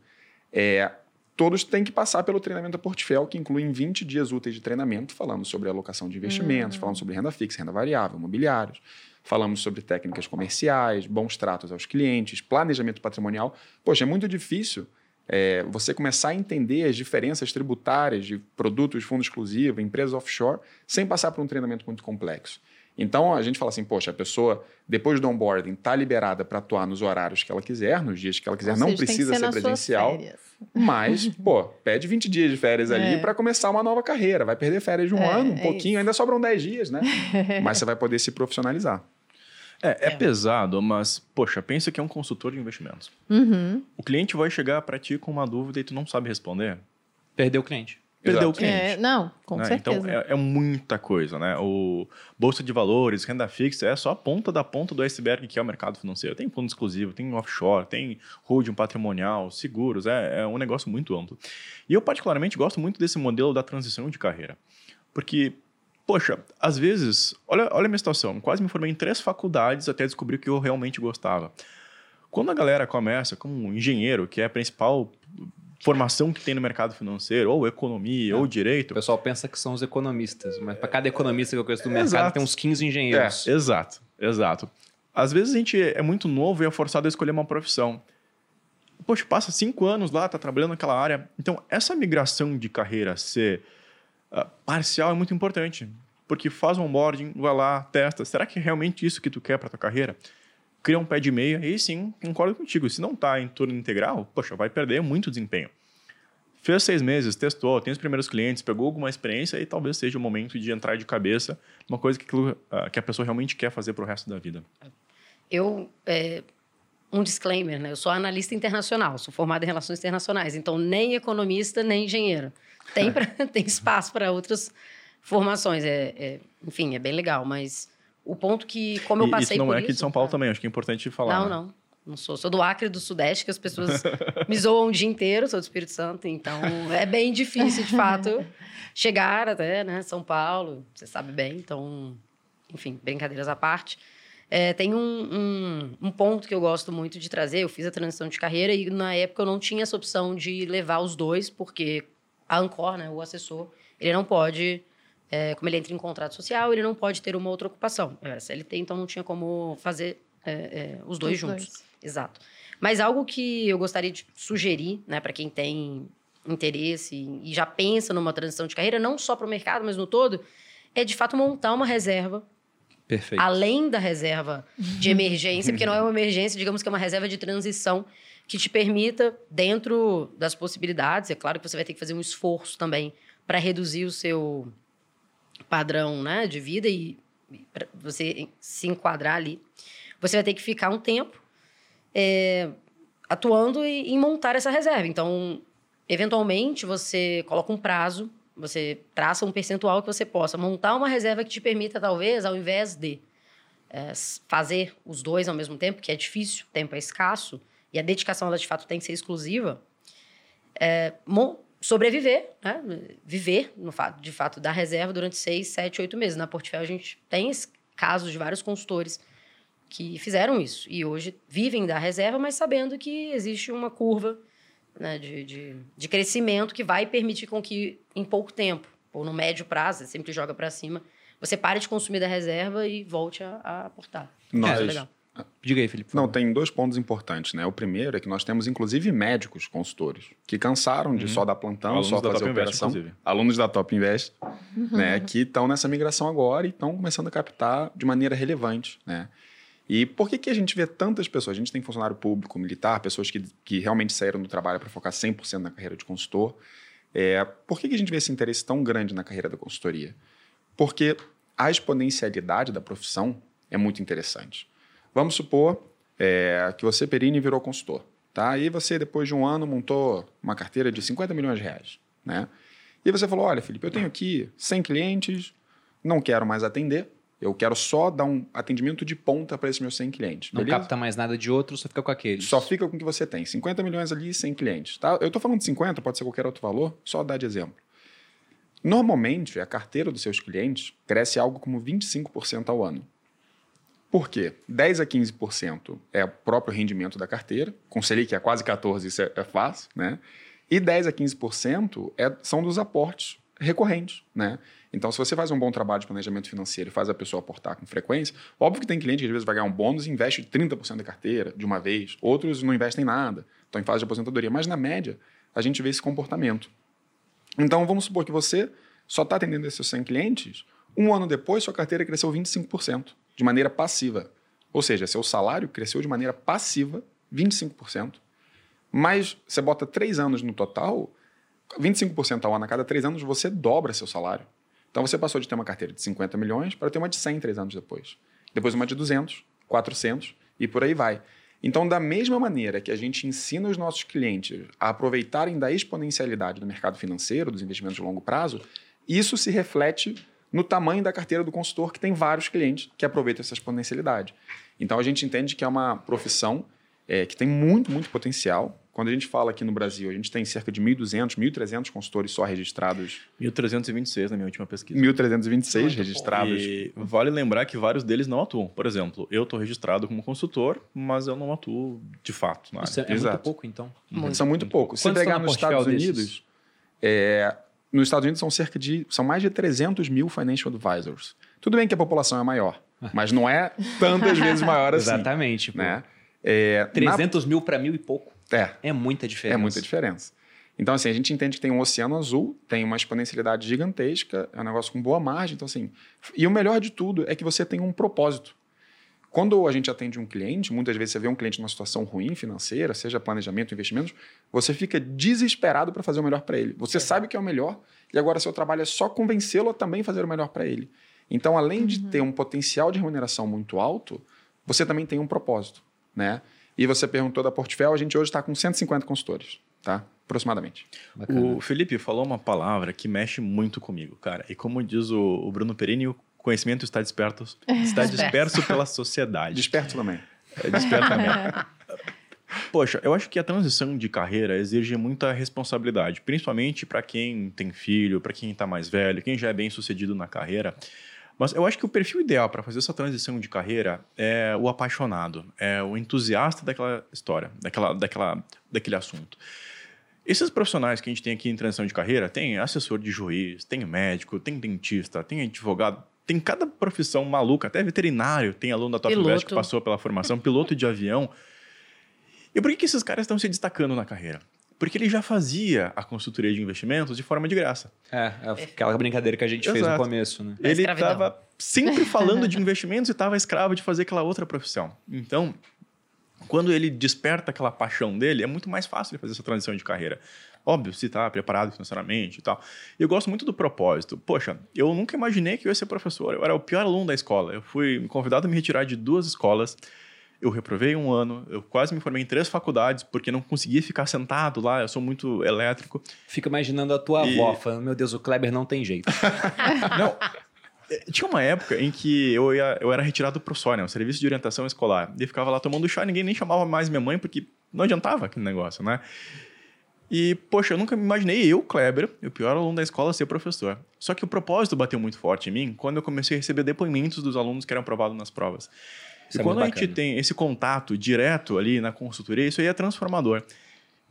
é, todos têm que passar pelo treinamento da Portfel, que inclui 20 dias úteis de treinamento, falando sobre alocação de investimentos, uhum. falando sobre renda fixa, renda variável, imobiliários, falamos sobre técnicas comerciais, bons tratos aos clientes, planejamento patrimonial. Poxa, é muito difícil é, você começar a entender as diferenças tributárias de produtos, fundo exclusivo, empresas offshore, sem passar por um treinamento muito complexo. Então a gente fala assim, poxa, a pessoa, depois do onboarding, está liberada para atuar nos horários que ela quiser, nos dias que ela quiser, Ou não seja, precisa ser, ser presencial. Mas, pô, pede 20 dias de férias é. ali para começar uma nova carreira. Vai perder férias de um é, ano, um é pouquinho, isso. ainda sobram 10 dias, né? mas você vai poder se profissionalizar. É, é, é, pesado, mas, poxa, pensa que é um consultor de investimentos. Uhum. O cliente vai chegar para ti com uma dúvida e tu não sabe responder. Perdeu o cliente perdeu o cliente. É, não, com né? certeza. Então é, é, muita coisa, né? O bolsa de valores, renda fixa é só a ponta da ponta do iceberg que é o mercado financeiro. Tem fundo exclusivo, tem offshore, tem holding patrimonial, seguros, é, é um negócio muito amplo. E eu particularmente gosto muito desse modelo da transição de carreira, porque poxa, às vezes, olha, olha a minha situação, quase me formei em três faculdades até descobrir o que eu realmente gostava. Quando a galera começa como engenheiro, que é a principal formação que tem no mercado financeiro, ou economia, é. ou direito. O pessoal pensa que são os economistas, mas para cada economista que eu conheço do mercado exato. tem uns 15 engenheiros. É, exato, exato. Às vezes a gente é muito novo e é forçado a escolher uma profissão. Poxa, passa cinco anos lá, tá trabalhando naquela área. Então, essa migração de carreira ser uh, parcial é muito importante. Porque faz um onboarding, vai lá, testa. Será que é realmente isso que tu quer para tua carreira? Cria um pé de meia e sim, concordo contigo. Se não está em turno integral, poxa, vai perder muito desempenho. Fez seis meses, testou, tem os primeiros clientes, pegou alguma experiência e talvez seja o momento de entrar de cabeça numa coisa que, uh, que a pessoa realmente quer fazer para o resto da vida. Eu, é, um disclaimer, né? Eu sou analista internacional, sou formada em relações internacionais, então nem economista, nem engenheiro. Tem, pra, tem espaço para outras formações. É, é, enfim, é bem legal, mas o ponto que, como eu passei isso não por é aqui de São Paulo tá? também, acho que é importante falar. Não, né? não. Não sou. Sou do Acre do Sudeste, que as pessoas me zoam o dia inteiro, sou do Espírito Santo, então é bem difícil, de fato, chegar até, né, São Paulo, você sabe bem, então, enfim, brincadeiras à parte. É, tem um, um, um, ponto que eu gosto muito de trazer. Eu fiz a transição de carreira e na época eu não tinha essa opção de levar os dois, porque a Ancor, né, o assessor, ele não pode, é, como ele entra em contrato social, ele não pode ter uma outra ocupação. Eu era CLT, então não tinha como fazer é, é, os dois os juntos. Dois. Exato. Mas algo que eu gostaria de sugerir, né, para quem tem interesse e já pensa numa transição de carreira, não só para o mercado, mas no todo, é de fato montar uma reserva Perfeito. Além da reserva de emergência, porque não é uma emergência, digamos que é uma reserva de transição que te permita, dentro das possibilidades, é claro que você vai ter que fazer um esforço também para reduzir o seu padrão né, de vida e para você se enquadrar ali. Você vai ter que ficar um tempo é, atuando em montar essa reserva. Então, eventualmente, você coloca um prazo você traça um percentual que você possa montar uma reserva que te permita, talvez, ao invés de é, fazer os dois ao mesmo tempo, que é difícil, o tempo é escasso, e a dedicação, ela de fato tem que ser exclusiva, é, sobreviver, né? viver, no fato, de fato, da reserva durante seis, sete, oito meses. Na Portfel, a gente tem casos de vários consultores que fizeram isso e hoje vivem da reserva, mas sabendo que existe uma curva né, de, de, de, crescimento que vai permitir com que, em pouco tempo, ou no médio prazo, sempre joga para cima, você pare de consumir da reserva e volte a, a aportar. Nós, é legal. Diga aí, Felipe. Não, tem dois pontos importantes, né? O primeiro é que nós temos, inclusive, médicos consultores que cansaram de uhum. só dar plantão, Alunos só fazer operação. Invest, Alunos da Top Invest, uhum. né? Que estão nessa migração agora e estão começando a captar de maneira relevante, né? E por que, que a gente vê tantas pessoas? A gente tem funcionário público, militar, pessoas que, que realmente saíram do trabalho para focar 100% na carreira de consultor. É, por que, que a gente vê esse interesse tão grande na carreira da consultoria? Porque a exponencialidade da profissão é muito interessante. Vamos supor é, que você, Perini, virou consultor. Tá? E você, depois de um ano, montou uma carteira de 50 milhões de reais. Né? E você falou: olha, Felipe, eu tenho aqui 100 clientes, não quero mais atender, eu quero só dar um atendimento de ponta para esses meus 100 clientes. Não beleza? capta mais nada de outro, só fica com aqueles. Só fica com o que você tem. 50 milhões ali, 100 clientes. Tá? Eu estou falando de 50, pode ser qualquer outro valor, só dar de exemplo. Normalmente, a carteira dos seus clientes cresce algo como 25% ao ano. Por quê? 10 a 15% é o próprio rendimento da carteira, com Selic é quase 14%, isso é, é fácil, né? E 10 a 15% é, são dos aportes recorrentes, né? Então, se você faz um bom trabalho de planejamento financeiro e faz a pessoa aportar com frequência, óbvio que tem cliente que às vezes vai ganhar um bônus e investe 30% da carteira de uma vez, outros não investem nada, estão em fase de aposentadoria, mas na média a gente vê esse comportamento. Então, vamos supor que você só está atendendo esses 100 clientes, um ano depois sua carteira cresceu 25%, de maneira passiva. Ou seja, seu salário cresceu de maneira passiva 25%. Mas você bota três anos no total, 25% ao ano a cada três anos, você dobra seu salário. Então você passou de ter uma carteira de 50 milhões para ter uma de 100 três anos depois. Depois uma de 200, 400 e por aí vai. Então, da mesma maneira que a gente ensina os nossos clientes a aproveitarem da exponencialidade do mercado financeiro, dos investimentos de longo prazo, isso se reflete no tamanho da carteira do consultor, que tem vários clientes que aproveitam essa exponencialidade. Então, a gente entende que é uma profissão é, que tem muito, muito potencial, Quando a gente fala aqui no Brasil, a gente tem cerca de 1.200, 1.300 consultores só registrados. 1.326 na minha última pesquisa. 1.326 registrados. E vale lembrar que vários deles não atuam. Por exemplo, eu estou registrado como consultor, mas eu não atuo de fato. Na Isso é, é muito pouco, então. Muito, são muito, poucos. Se pegar nos Estados Unidos, é, nos Estados Unidos são cerca de são mais de 300 mil financial advisors. Tudo bem que a população é maior, mas não é tantas vezes maior assim. Exatamente. Né? É, 300 na... mil para mil e pouco. É. É muita diferença. É muita diferença. Então, assim, a gente entende que tem um oceano azul, tem uma exponencialidade gigantesca, é um negócio com boa margem. Então, assim, e o melhor de tudo é que você tem um propósito. Quando a gente atende um cliente, muitas vezes você vê um cliente numa situação ruim financeira, seja planejamento, investimentos, você fica desesperado para fazer o melhor para ele. Você é. sabe que é o melhor e agora seu trabalho é só convencê-lo a também fazer o melhor para ele. Então, além uhum. de ter um potencial de remuneração muito alto, você também tem um propósito, né? E você perguntou da Portfel, a gente hoje está com 150 consultores, tá? Aproximadamente. Bacana. O Felipe falou uma palavra que mexe muito comigo, cara. E como diz o, o Bruno Perini, o conhecimento está disperso, está disperso pela sociedade. Desperto também. É, desperto também. Poxa, eu acho que a transição de carreira exige muita responsabilidade, principalmente para quem tem filho, para quem está mais velho, quem já é bem sucedido na carreira. Mas eu acho que o perfil ideal para fazer essa transição de carreira é o apaixonado, é o entusiasta daquela história, daquela, daquela, daquele assunto. Esses profissionais que a gente tem aqui em transição de carreira, tem assessor de juiz, tem médico, tem dentista, tem advogado, tem cada profissão maluca, até veterinário, tem aluno da Top piloto. Invest que passou pela formação, piloto de avião. E por que, que esses caras estão se destacando na carreira? Porque ele já fazia a consultoria de investimentos de forma de graça. É, é aquela brincadeira que a gente Exato. fez no começo, né? Ele estava sempre falando de investimentos e estava escravo de fazer aquela outra profissão. Então, quando ele desperta aquela paixão dele, é muito mais fácil ele fazer essa transição de carreira. Óbvio, se está preparado financeiramente e tal. E eu gosto muito do propósito. Poxa, eu nunca imaginei que eu ia ser professor. Eu era o pior aluno da escola. Eu fui convidado a me retirar de duas escolas eu reprovei um ano, eu quase me formei em três faculdades porque não conseguia ficar sentado lá, eu sou muito elétrico. Fica imaginando a tua e... avó falando, meu Deus, o Kleber não tem jeito. não, é, tinha uma época em que eu, ia, eu era retirado pro SONE, o Serviço de Orientação Escolar, e ficava lá tomando chá, ninguém nem chamava mais minha mãe porque não adiantava aquele negócio, né? E, poxa, eu nunca me imaginei eu, Kleber, o pior aluno da escola, ser professor. Só que o propósito bateu muito forte em mim quando eu comecei a receber depoimentos dos alunos que eram aprovados nas provas. Isso e é quando a gente tem esse contato direto ali na consultoria, isso aí é transformador.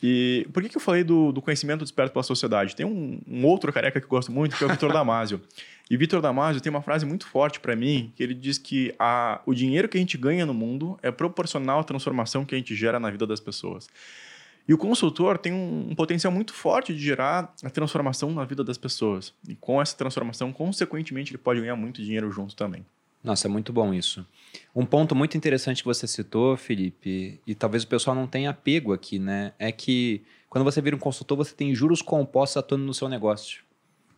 E por que, que eu falei do, do conhecimento desperto pela sociedade? Tem um, um, outro careca que eu gosto muito, que é o Vitor Damasio. E Vitor Damasio tem uma frase muito forte para mim, que ele diz que a, o dinheiro que a gente ganha no mundo é proporcional à transformação que a gente gera na vida das pessoas. E o consultor tem um, um, potencial muito forte de gerar a transformação na vida das pessoas. E com essa transformação, consequentemente, ele pode ganhar muito dinheiro junto também. Nossa, é muito bom isso. Um ponto muito interessante que você citou, Felipe, e talvez o pessoal não tenha apego aqui, né? É que quando você vira um consultor, você tem juros compostos atuando no seu negócio.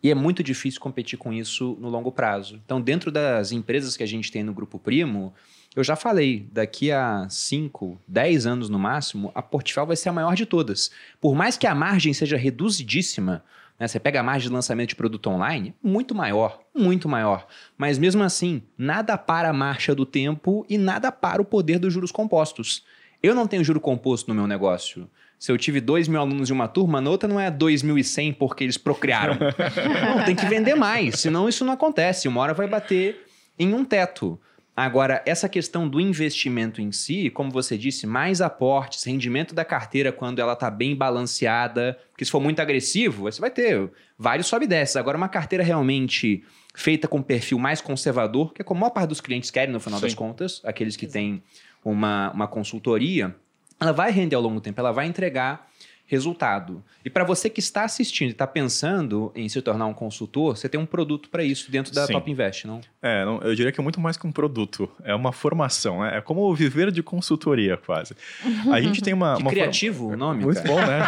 E é muito difícil competir com isso no longo prazo. Então, dentro das empresas que a gente tem no Grupo Primo, eu já falei, daqui a 5, 10 anos no máximo, a Portfel vai ser a maior de todas. Por mais que a margem seja reduzidíssima, né? Você pega a margem de lançamento de produto online, muito maior, muito maior. Mas mesmo assim, nada para a marcha do tempo e nada para o poder dos juros compostos. Eu não tenho juro composto no meu negócio. Se eu tive 2 mil alunos em uma turma, na outra não é 2.100 porque eles procriaram. não, tem que vender mais, senão isso não acontece. Uma hora vai bater em um teto. Agora, essa questão do investimento em si, como você disse, mais aportes, rendimento da carteira quando ela está bem balanceada, porque se for muito agressivo, você vai ter vários sobe e desce. Agora, uma carteira realmente feita com perfil mais conservador, que é como a maior parte dos clientes querem no final Sim. das contas, aqueles que têm uma, uma consultoria, ela vai render ao longo do tempo, ela vai entregar resultado. E para você que está assistindo e está pensando em se tornar um consultor, você tem um produto para isso dentro da Sim. Top Invest, não? É, não, eu diria que é muito mais que um produto, é uma formação, né? é como viver de consultoria quase. A gente tem uma... Que uma criativo form... o nome, Muito cara. bom, né?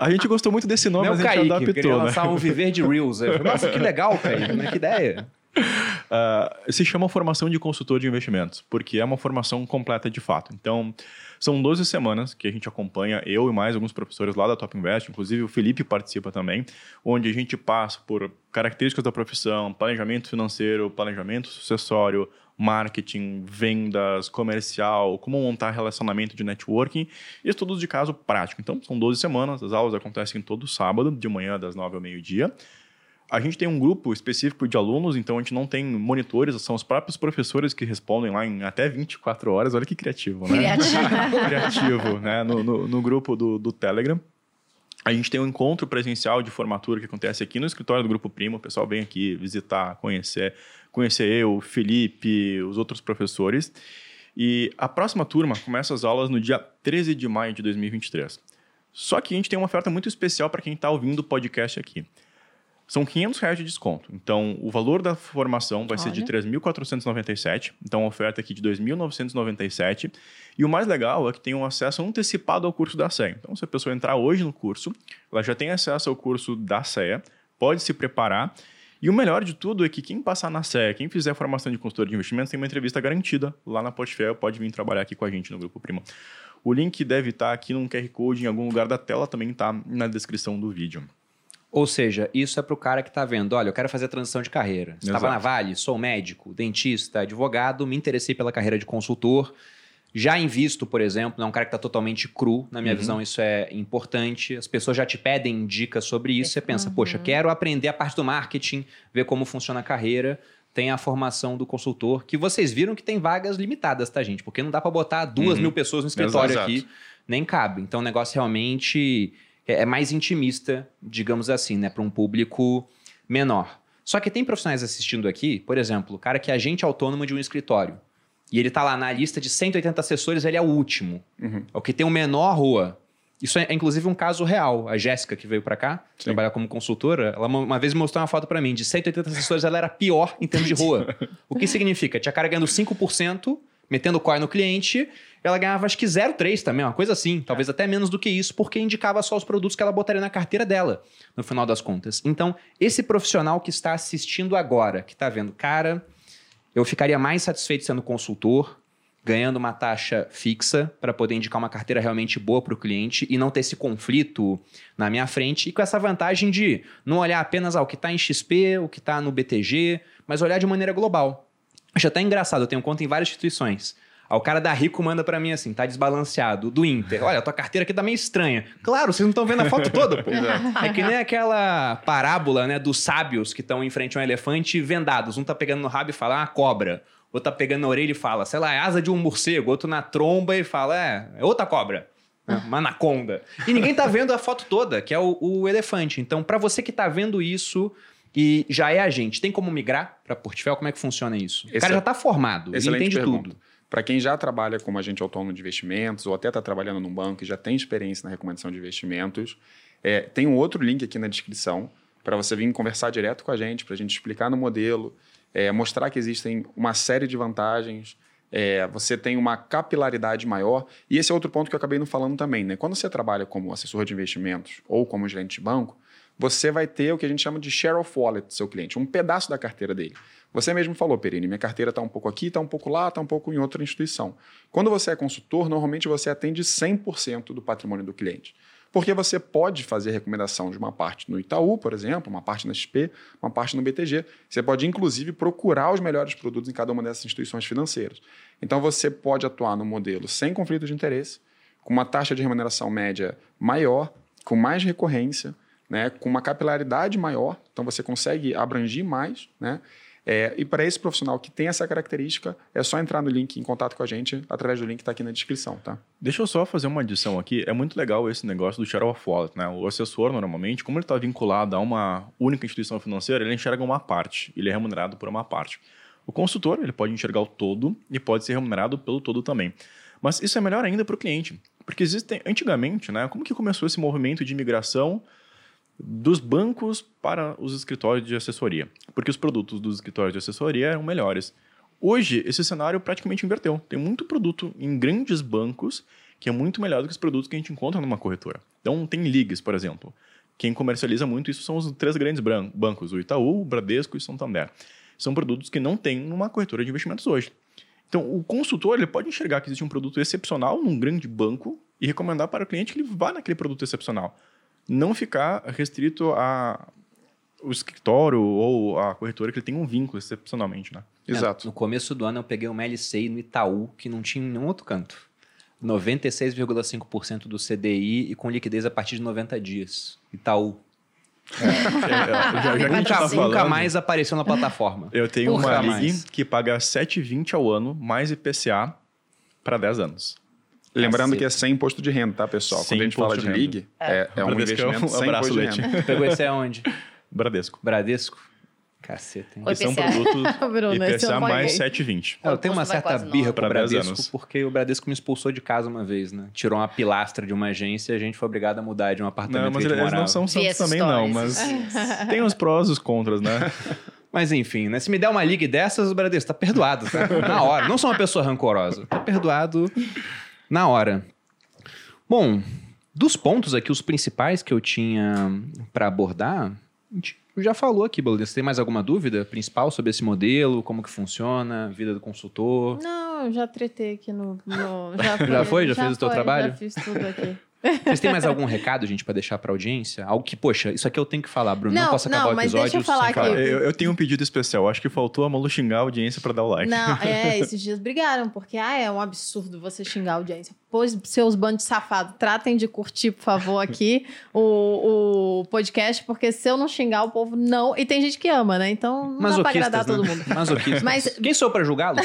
A gente gostou muito desse nome, Meu mas a gente Kaique, adaptou, queria né? lançar um Viver de Reels. Nossa, que legal, Kaique, né? que ideia. Uh, se chama formação de consultor de investimentos, porque é uma formação completa de fato. Então, são 12 semanas que a gente acompanha, eu e mais alguns professores lá da Top Invest, inclusive o Felipe participa também, onde a gente passa por características da profissão, planejamento financeiro, planejamento sucessório, marketing, vendas, comercial, como montar relacionamento de networking e estudos de caso prático. Então, são 12 semanas, as aulas acontecem todo sábado, de manhã, das 9 ao meio-dia. A gente tem um grupo específico de alunos, então a gente não tem monitores, são os próprios professores que respondem lá em até 24 horas. Olha que criativo, né? Criativo. criativo, né? No, no, no grupo do, do Telegram. A gente tem um encontro presencial de formatura que acontece aqui no escritório do Grupo Primo. O pessoal vem aqui visitar, conhecer, conhecer eu, Felipe, os outros professores. E a próxima turma começa as aulas no dia 13 de maio de 2023. Só que a gente tem uma oferta muito especial para quem está ouvindo o podcast aqui. São 500 reais de desconto. Então, o valor da formação vai Olha. ser de 3.497. Então, a oferta aqui de 2.997. E o mais legal é que tem um acesso antecipado ao curso da CEA. Então, se a pessoa entrar hoje no curso, ela já tem acesso ao curso da CEA, pode se preparar. E o melhor de tudo é que quem passar na CEA, quem fizer a formação de consultor de investimentos, tem uma entrevista garantida lá na Portfólio, pode vir trabalhar aqui com a gente no Grupo Primo. O link deve estar aqui num QR Code em algum lugar da tela, também está na descrição do vídeo. Ou seja, isso é para o cara que está vendo, olha, eu quero fazer a transição de carreira. Estava na Vale, sou médico, dentista, advogado, me interessei pela carreira de consultor. Já invisto, por exemplo, não é um cara que está totalmente cru, na minha uhum. visão isso é importante. As pessoas já te pedem dicas sobre isso, você pensa, uhum. poxa, quero aprender a parte do marketing, ver como funciona a carreira. Tem a formação do consultor, que vocês viram que tem vagas limitadas, tá, gente? Porque não dá para botar duas uhum. mil pessoas no escritório Exato. aqui, nem cabe. Então o negócio realmente é, é mais intimista, digamos assim, né, para um público menor. Só que tem profissionais assistindo aqui, por exemplo, o cara que é agente autônomo de um escritório. E ele está lá na lista de 180 assessores, ele é o último. Uhum. É o que tem o menor rua. Isso é, inclusive, um caso real. A Jéssica, que veio para cá, Sim. trabalhar como consultora, ela uma vez mostrou uma foto para mim. De 180 assessores, ela era pior em termos de rua. o que significa? Tinha cara ganhando 5%, metendo COI no cliente, ela ganhava acho que 0,3 também, uma coisa assim, talvez até menos do que isso, porque indicava só os produtos que ela botaria na carteira dela, no final das contas. Então, esse profissional que está assistindo agora, que está vendo, cara, eu ficaria mais satisfeito sendo consultor, ganhando uma taxa fixa para poder indicar uma carteira realmente boa para o cliente e não ter esse conflito na minha frente e com essa vantagem de não olhar apenas ao que está em XP, o que está no BTG, mas olhar de maneira global. Acho até engraçado, eu tenho conta em várias instituições. Aí o cara da Rico manda para mim assim, tá desbalanceado, do Inter. Olha, a tua carteira aqui tá meio estranha. Claro, vocês não estão vendo a foto toda, pô. é que nem aquela parábola, né, dos sábios que estão em frente a um elefante vendados. Um tá pegando no rabo e fala, ah, cobra. Outro tá pegando na orelha e fala, sei lá, é asa de um morcego. Outro na tromba e fala, é, é outra cobra. É, uma anaconda. E ninguém tá vendo a foto toda, que é o, o elefante. Então, para você que tá vendo isso, e já é agente, tem como migrar para Portfel? Como é que funciona isso? o cara já está formado, ele entende pergunta. tudo. Para quem já trabalha como agente autônomo de investimentos ou até está trabalhando num banco e já tem experiência na recomendação de investimentos, é, tem um outro link aqui na descrição para você vir conversar direto com a gente, para a gente explicar no modelo, é, mostrar que existem uma série de vantagens, é, você tem uma capilaridade maior. E esse é outro ponto que eu acabei não falando também. Né? Quando você trabalha como assessor de investimentos ou como gerente de banco, você vai ter o que a gente chama de share of wallet do seu cliente, um pedaço da carteira dele. Você mesmo falou, Perini, minha carteira está um pouco aqui, está um pouco lá, está um pouco em outra instituição. Quando você é consultor, normalmente você atende 100% do patrimônio do cliente. Porque você pode fazer recomendação de uma parte no Itaú, por exemplo, uma parte na XP, uma parte no BTG. Você pode, inclusive, procurar os melhores produtos em cada uma dessas instituições financeiras. Então, você pode atuar no modelo sem conflito de interesse, com uma taxa de remuneração média maior, com mais recorrência, né, com uma capilaridade maior, então você consegue abranger mais, né? É, e para esse profissional que tem essa característica, é só entrar no link em contato com a gente através do link que está aqui na descrição, tá? Deixa eu só fazer uma adição aqui. É muito legal esse negócio do share of wallet, né? O assessor, normalmente, como ele está vinculado a uma única instituição financeira, ele enxerga uma parte, ele é remunerado por uma parte. O consultor, ele pode enxergar o todo e pode ser remunerado pelo todo também. Mas isso é melhor ainda para o cliente, porque existem, antigamente, né? Como que começou esse movimento de imigração dos bancos para os escritórios de assessoria, porque os produtos dos escritórios de assessoria eram melhores. Hoje, esse cenário praticamente inverteu. Tem muito produto em grandes bancos que é muito melhor do que os produtos que a gente encontra numa corretora. Então, tem ligas, por exemplo. Quem comercializa muito isso são os três grandes bancos, o Itaú, o Bradesco e o Santander. são produtos que não tem numa corretora de investimentos hoje. Então, o consultor ele pode enxergar que existe um produto excepcional num grande banco e recomendar para o cliente que ele vá naquele produto excepcional. Não ficar restrito a o escritório ou a corretora que ele tem um vínculo excepcionalmente, né? Exato. É, no começo do ano eu peguei uma LCI no Itaú que não tinha em nenhum outro canto. 96,5% do CDI e com liquidez a partir de 90 dias. Itaú. É, é, já, já nunca, tá falando, nunca, mais apareceu na plataforma. Eu tenho Porra, uma LIG que paga 7,20 ao ano, mais IPCA, para 10 anos. Lembrando que é sem imposto de renda, tá, pessoal? Quando a gente fala de, de LIG, é, é, é um investimento um sem imposto de renda. Pegou esse aonde? Bradesco. Bradesco? Caceta, hein? Esse é um produto Bruno, IPCA mais 7,20. Eu tenho uma certa birra o Bradesco, porque o Bradesco me expulsou de casa uma vez, né? Tirou uma pilastra de uma agência e a gente foi obrigado a mudar de um apartamento Não, mas eles morava. não são santos também não, mas tem os prós e os contras, né? Mas enfim, né? Se me der uma liga dessas, o Bradesco tá perdoado, tá? Na hora. Não sou uma pessoa rancorosa. Tá perdoado na hora. Bom, dos pontos aqui, os principais que eu tinha para abordar, a gente já falou aqui, Boludinho. Você tem mais alguma dúvida principal sobre esse modelo? Como que funciona? Vida do consultor? Não, eu já tretei aqui no... no já, já foi? Já, já fez o teu trabalho? Já fiz tudo aqui. Vocês têm mais algum recado, gente, para deixar para audiência? Algo que, poxa, isso aqui eu tenho que falar, Bruno. Não, não posso acabar não, o episódio mas deixa eu falar aqui. Eu, eu, tenho um pedido especial. Acho que faltou a Malu xingar a audiência para dar o like. Não, é, esses dias brigaram, porque ah, é um absurdo você xingar a audiência. Pois, seus bandos safados, tratem de curtir, por favor, aqui o, o podcast, porque se eu não xingar, o povo não. E tem gente que ama, né? Então não dá pra agradar né? todo mundo. Mas Quem sou para julgá-lo?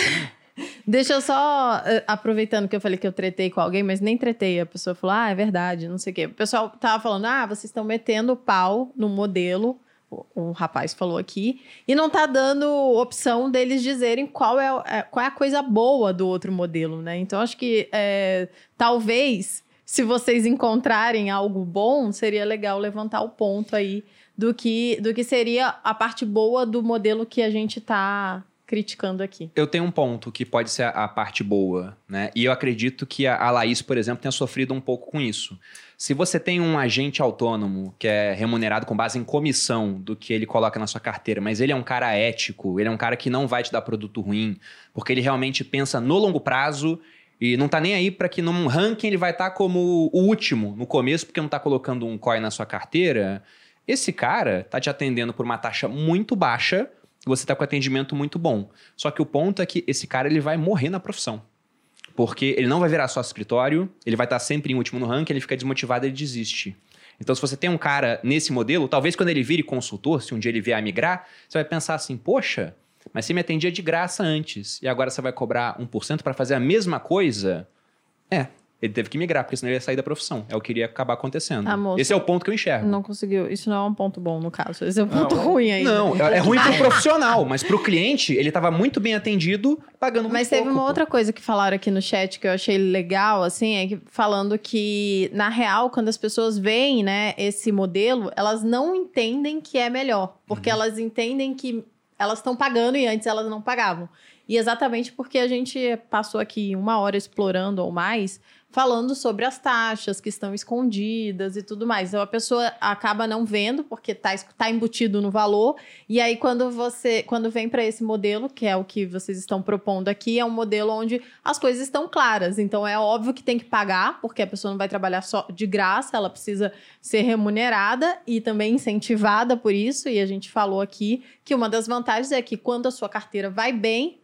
Deixa eu só, eh, aproveitando que eu falei que eu tretei com alguém, mas nem tretei. A pessoa falou, ah, é verdade, não sei o quê. O pessoal tava falando, ah, vocês estão metendo pau no modelo, um rapaz falou aqui, e não tá dando opção deles dizerem qual é, é, qual é a coisa boa do outro modelo, né? Então, acho que é, talvez, se vocês encontrarem algo bom, seria legal levantar o ponto aí do que, do que seria a parte boa do modelo que a gente tá criticando aqui. Eu tenho um ponto que pode ser a, parte boa, né? E eu acredito que a, Laís, por exemplo, tenha sofrido um pouco com isso. Se você tem um agente autônomo que é remunerado com base em comissão do que ele coloca na sua carteira, mas ele é um cara ético, ele é um cara que não vai te dar produto ruim, porque ele realmente pensa no longo prazo e não tá nem aí para que num ranking ele vai estar tá como o último no começo, porque não tá colocando um COI na sua carteira. Esse cara tá te atendendo por uma taxa muito baixa você está com atendimento muito bom. Só que o ponto é que esse cara ele vai morrer na profissão. Porque ele não vai virar só escritório, ele vai estar tá sempre em último no ranking, ele fica desmotivado ele desiste. Então, se você tem um cara nesse modelo, talvez quando ele vire consultor, se um dia ele vier a migrar, você vai pensar assim: poxa, mas você me atendia de graça antes e agora você vai cobrar 1% para fazer a mesma coisa? É, ele teve que migrar, porque senão ele ia sair da profissão. É o que iria acabar acontecendo. Ah, Esse é o ponto que eu enxergo. Não conseguiu. Isso não é um ponto bom, no caso. Esse é um ponto não, ruim aí. Não, é, é ruim pro profissional, mas pro cliente, ele estava muito bem atendido, pagando muito Mas teve pouco, uma pô. outra coisa que falaram aqui no chat que eu achei legal, assim, é que falando que, na real, quando as pessoas veem, né, esse modelo, elas não entendem que é melhor. Porque uhum. elas entendem que elas estão pagando e antes elas não pagavam. E exatamente porque a gente passou aqui uma hora explorando ou mais falando sobre as taxas que estão escondidas e tudo mais. Então a pessoa acaba não vendo porque está tá embutido no valor. E aí quando você quando vem para esse modelo, que é o que vocês estão propondo aqui, é um modelo onde as coisas estão claras. Então é óbvio que tem que pagar, porque a pessoa não vai trabalhar só de graça, ela precisa ser remunerada e também incentivada por isso. E a gente falou aqui que uma das vantagens é que quando a sua carteira vai bem,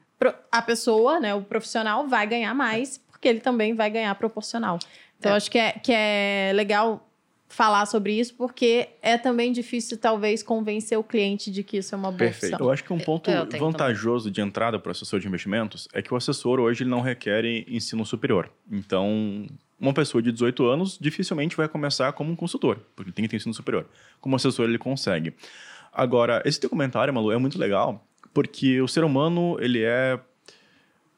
a pessoa, né, o profissional vai ganhar mais porque ele também vai ganhar proporcional. Então, é. acho que é, que é legal falar sobre isso, porque é também difícil, talvez, convencer o cliente de que isso é uma boa Perfeito. opção. Eu acho que um ponto vantajoso também. de entrada para o assessor de investimentos é que o assessor hoje ele não requer ensino superior. Então, uma pessoa de 18 anos dificilmente vai começar como um consultor, porque tem que ter ensino superior. Como assessor, ele consegue. Agora, esse teu comentário, Malu, é muito legal, porque o ser humano, ele é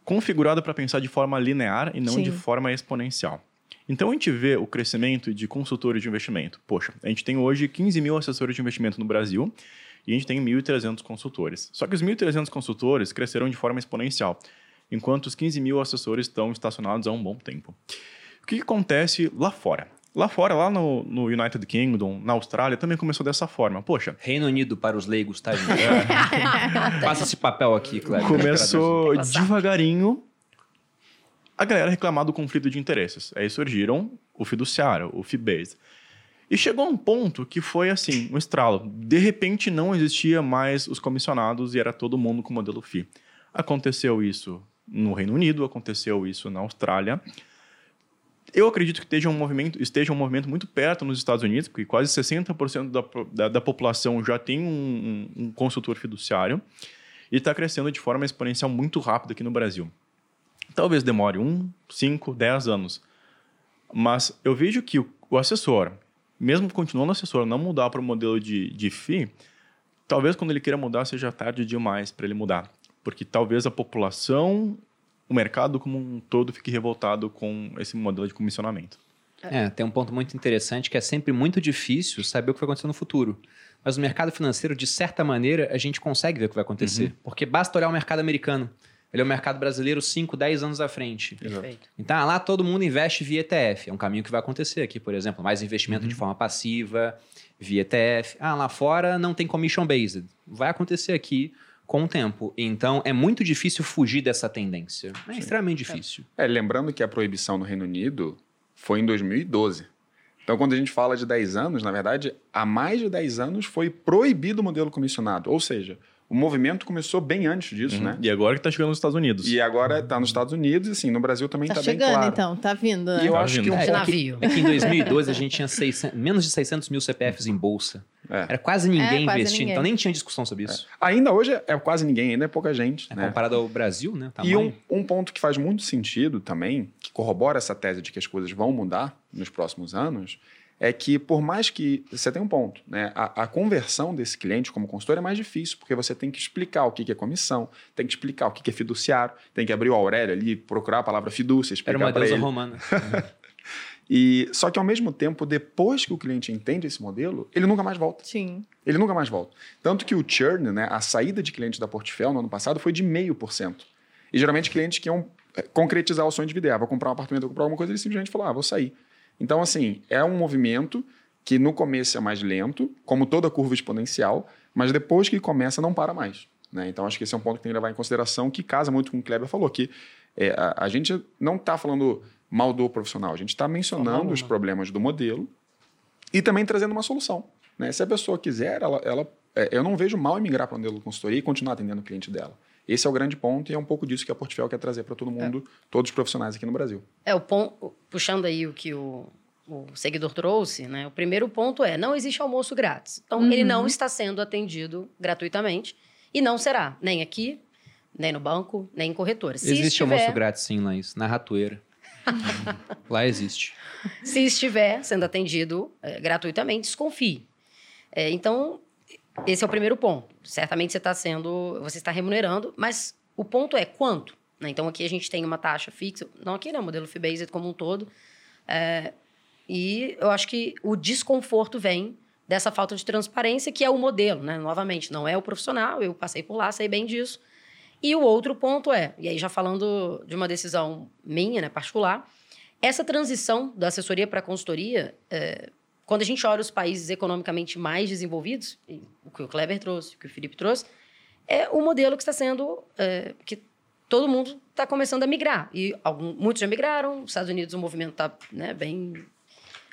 configurado para pensar de forma linear e não Sim. de forma exponencial. Então a gente vê o crescimento de consultores de investimento. Poxa, a gente tem hoje 15 mil assessores de investimento no Brasil e a gente tem 1.300 consultores. Só que os 1.300 consultores cresceram de forma exponencial, enquanto os 15 mil assessores estão estacionados há um bom tempo. O que acontece lá fora? Lá fora, lá no, no, United Kingdom, na Austrália, também começou dessa forma. Poxa. Reino Unido para os leigos, tá, gente? É. Passa esse papel aqui, claro. Começou devagarinho a galera reclamar do conflito de interesses. Aí surgiram o fiduciário, o fee-based. E chegou um ponto que foi assim, um estralo. De repente não existia mais os comissionados e era todo mundo com o modelo FII. Aconteceu isso no Reino Unido, aconteceu isso na Austrália. Eu acredito que esteja um movimento, esteja um movimento muito perto nos Estados Unidos, porque quase 60% da, da, da, população já tem um, um, um consultor fiduciário e está crescendo de forma exponencial muito rápida aqui no Brasil. Talvez demore um, cinco, dez anos. Mas eu vejo que o, o assessor, mesmo continuando assessor, não mudar para o modelo de, de FII, talvez quando ele queira mudar seja tarde demais para ele mudar. Porque talvez a população o mercado como um todo fique revoltado com esse modelo de comissionamento. É, tem um ponto muito interessante que é sempre muito difícil saber o que vai acontecer no futuro. Mas no mercado financeiro, de certa maneira, a gente consegue ver o que vai acontecer. Uhum. Porque basta olhar o mercado americano. Ele é o mercado brasileiro 5, 10 anos à frente. Perfeito. Então, lá todo mundo investe via ETF. É um caminho que vai acontecer aqui, por exemplo. Mais investimento uhum. de forma passiva, via ETF. Ah, lá fora não tem commission based. Vai acontecer aqui com o tempo. Então, é muito difícil fugir dessa tendência. É Sim. extremamente difícil. É, lembrando que a proibição no Reino Unido foi em 2012. Então, quando a gente fala de 10 anos, na verdade, há mais de 10 anos foi proibido o modelo comissionado. Ou seja, o movimento começou bem antes disso, uhum. né? E agora que está chegando nos Estados Unidos. E agora está nos Estados Unidos e, assim, no Brasil também está tá bem claro. chegando, então. Está vindo, né? E eu tá acho vindo. que... Um é, navio. É que em 2012 a gente tinha 600, menos de 600 mil CPFs em bolsa. É. Era quase ninguém é, quase investindo, ninguém. então nem tinha discussão sobre isso. É. Ainda hoje é quase ninguém, ainda é pouca gente. É, né? Comparado ao Brasil, né? Tamanho. E um, um ponto que faz muito sentido também, que corrobora essa tese de que as coisas vão mudar nos próximos anos, é que por mais que você tem um ponto, né? A, a, conversão desse cliente como consultor é mais difícil, porque você tem que explicar o que, é comissão, tem que explicar o que, é fiduciário, tem que abrir o Aurélio ali, procurar a palavra fidúcia, explicar Era uma deusa ele. romana. e só que ao mesmo tempo, depois que o cliente entende esse modelo, ele nunca mais volta. Sim. Ele nunca mais volta. Tanto que o churn, né, a saída de clientes da Portfel no ano passado foi de meio por cento. E geralmente clientes que iam é, concretizar o sonho de vida, ah, vou comprar um apartamento, vou comprar alguma coisa, ele simplesmente falou, ah, vou sair. Então, assim, é um movimento que no começo é mais lento, como toda curva exponencial, mas depois que começa, não para mais. Né? Então, acho que esse é um ponto que tem que levar em consideração, que casa muito com o Kleber falou, que é, a, a, gente não está falando mal do profissional, a gente está mencionando os problemas do modelo e também trazendo uma solução. Né? Se a pessoa quiser, ela, ela é, eu não vejo mal em migrar para o modelo de consultoria e continuar atendendo o cliente dela. Esse é o grande ponto e é um pouco disso que a Portfel quer trazer para todo mundo, é. todos os profissionais aqui no Brasil. É o ponto, puxando aí o que o, o seguidor trouxe, né? O primeiro ponto é: não existe almoço grátis. Então, uhum. ele não está sendo atendido gratuitamente e não será, nem aqui, nem no banco, nem em corretora. Se existe estiver... almoço grátis, sim, Laís, na ratoeira. Lá existe. Se estiver sendo atendido é, gratuitamente, desconfie. É, então, esse é o primeiro ponto. Certamente você está sendo, você está remunerando, mas o ponto é quanto. Né? Então aqui a gente tem uma taxa fixa, não aqui não, modelo fee-based como um todo. É, e eu acho que o desconforto vem dessa falta de transparência, que é o modelo, né? Novamente, não é o profissional, eu passei por lá, sei bem disso. E o outro ponto é, e aí já falando de uma decisão minha, né, particular, essa transição da assessoria para a consultoria, é, quando a gente olha os países economicamente mais desenvolvidos, o que o Kleber trouxe, o que o Felipe trouxe, é o modelo que está sendo. É, que todo mundo está começando a migrar. E algum, muitos já migraram, nos Estados Unidos o movimento está né, bem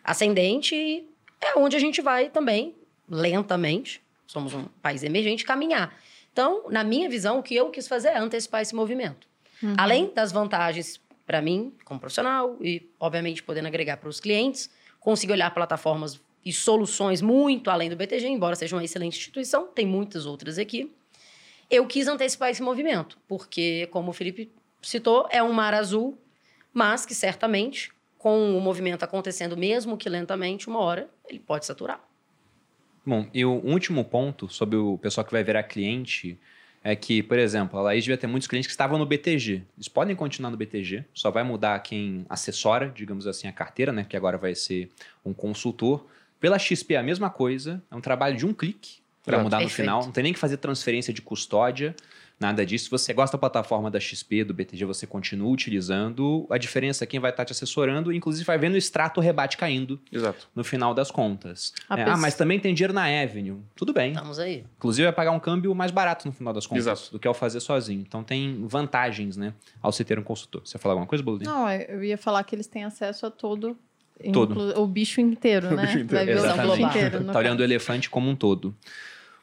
ascendente e é onde a gente vai também, lentamente, somos um país emergente, caminhar. Então, na minha visão, o que eu quis fazer é antecipar esse movimento. Uhum. Além das vantagens para mim, como profissional, e, obviamente, podendo agregar para os clientes consiga olhar plataformas e soluções muito além do BTG, embora seja uma excelente instituição, tem muitas outras aqui. Eu quis antecipar esse movimento, porque, como o Felipe citou, é um mar azul, mas que certamente, com o movimento acontecendo, mesmo que lentamente, uma hora ele pode saturar. Bom, e o último ponto sobre o pessoal que vai virar cliente é que, por exemplo, a Laís devia ter muitos clientes que estavam no BTG. Eles podem continuar no BTG, só vai mudar quem assessora, digamos assim, a carteira, né? Que agora vai ser um consultor. Pela XP é a mesma coisa, é um trabalho de um clique para mudar no final. Não tem nem que fazer transferência de custódia, Nada disso. Se você gosta da plataforma da XP, do BTG, você continua utilizando. A diferença é quem vai estar te assessorando, inclusive vai vendo o extrato rebate caindo. Exato. No final das contas. É, ah, mas também tem dinheiro na Avenue. Tudo bem. Estamos aí. Inclusive vai pagar um câmbio mais barato no final das contas Exato. do que ao fazer sozinho. Então tem vantagens, né, ao se ter um consultor. Você ia falar alguma coisa, Boludinho? Não, eu ia falar que eles têm acesso a todo todo. O bicho inteiro, né? O bicho inteiro. Vai ver Exatamente. o inteiro. Tá olhando o elefante como um todo.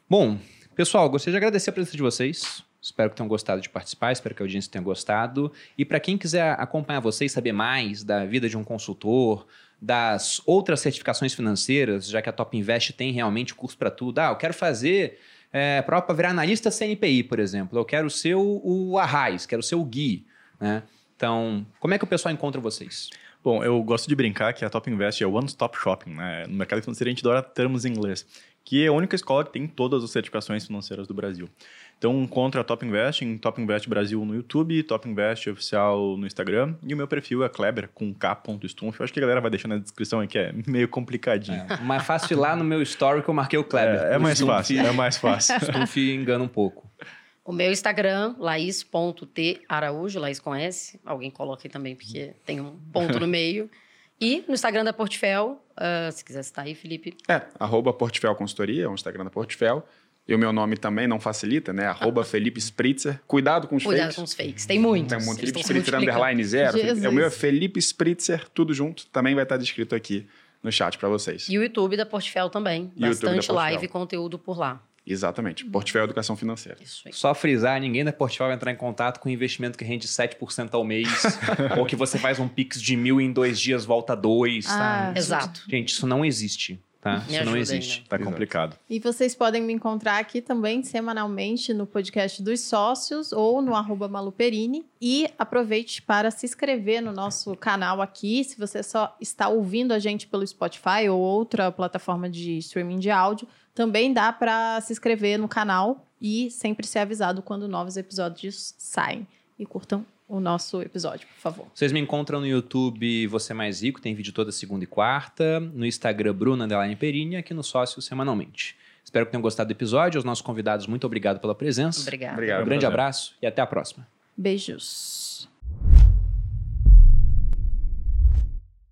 Bom, pessoal, gostaria de agradecer a presença de vocês. Espero que tenham gostado de participar, espero que a audiência tenha gostado. E para quem quiser acompanhar vocês, saber mais da vida de um consultor, das outras certificações financeiras, já que a Top Invest tem realmente curso para tudo. Ah, eu quero fazer é, para virar analista CNPI, por exemplo. Eu quero ser o, o Arraiz, quero ser o Gui. Né? Então, como é que o pessoal encontra vocês? Bom, eu gosto de brincar que a Top Invest é one stop shopping. Né? No mercado financeiro a gente adora termos em inglês, que é a única escola que tem todas as certificações financeiras do Brasil. Então, encontra a Top Invest em Top Invest Brasil no YouTube, Top Invest Oficial no Instagram. E o meu perfil é Kleber, com k.stumpf. Eu acho que a galera vai deixar na descrição aí, que é meio complicadinho. É, mais fácil ir lá no meu story que eu marquei o Kleber. É, é mais Stumpf, fácil, é mais fácil. Stumpf engana um pouco. O meu Instagram, laís.taraújo, Laís com S. Alguém coloca aí também, porque tem um ponto no meio. E no Instagram da Portfel, uh, se quiser citar aí, Felipe. É, arroba Portfel Consultoria, é o Instagram da Portfel. E o meu nome também não facilita, né? Arroba Felipe Spritzer. Cuidado com os Cuidado fakes. com os fakes. Tem muitos. Tem muito. Felipe Spritzer underline zero. Jesus. O meu é Felipe Spritzer, tudo junto. Também vai estar descrito aqui no chat para vocês. E o YouTube da Portfel também. E Bastante live e conteúdo por lá. Exatamente. Portfel Educação Financeira. Isso aí. Só frisar, ninguém da Portfel vai entrar em contato com um investimento que rende 7% ao mês, ou que você faz um Pix de mil e em dois dias volta dois. Ah, tá? Exato. Gente, isso não existe. Tá? Me Isso não existe. Aí, né? Tá complicado. E vocês podem me encontrar aqui também semanalmente no podcast dos sócios ou no arroba Maluperini. E aproveite para se inscrever no nosso canal aqui. Se você só está ouvindo a gente pelo Spotify ou outra plataforma de streaming de áudio, também dá para se inscrever no canal e sempre ser avisado quando novos episódios saem. E curtam o nosso episódio, por favor. Vocês me encontram no YouTube Você Mais Rico, tem vídeo toda segunda e quarta, no Instagram Bruna Underline Perini, aqui no Sócio semanalmente. Espero que tenham gostado do episódio. Aos nossos convidados, muito obrigado pela presença. Obrigado. obrigado um grande prazer. abraço e até a próxima. Beijos.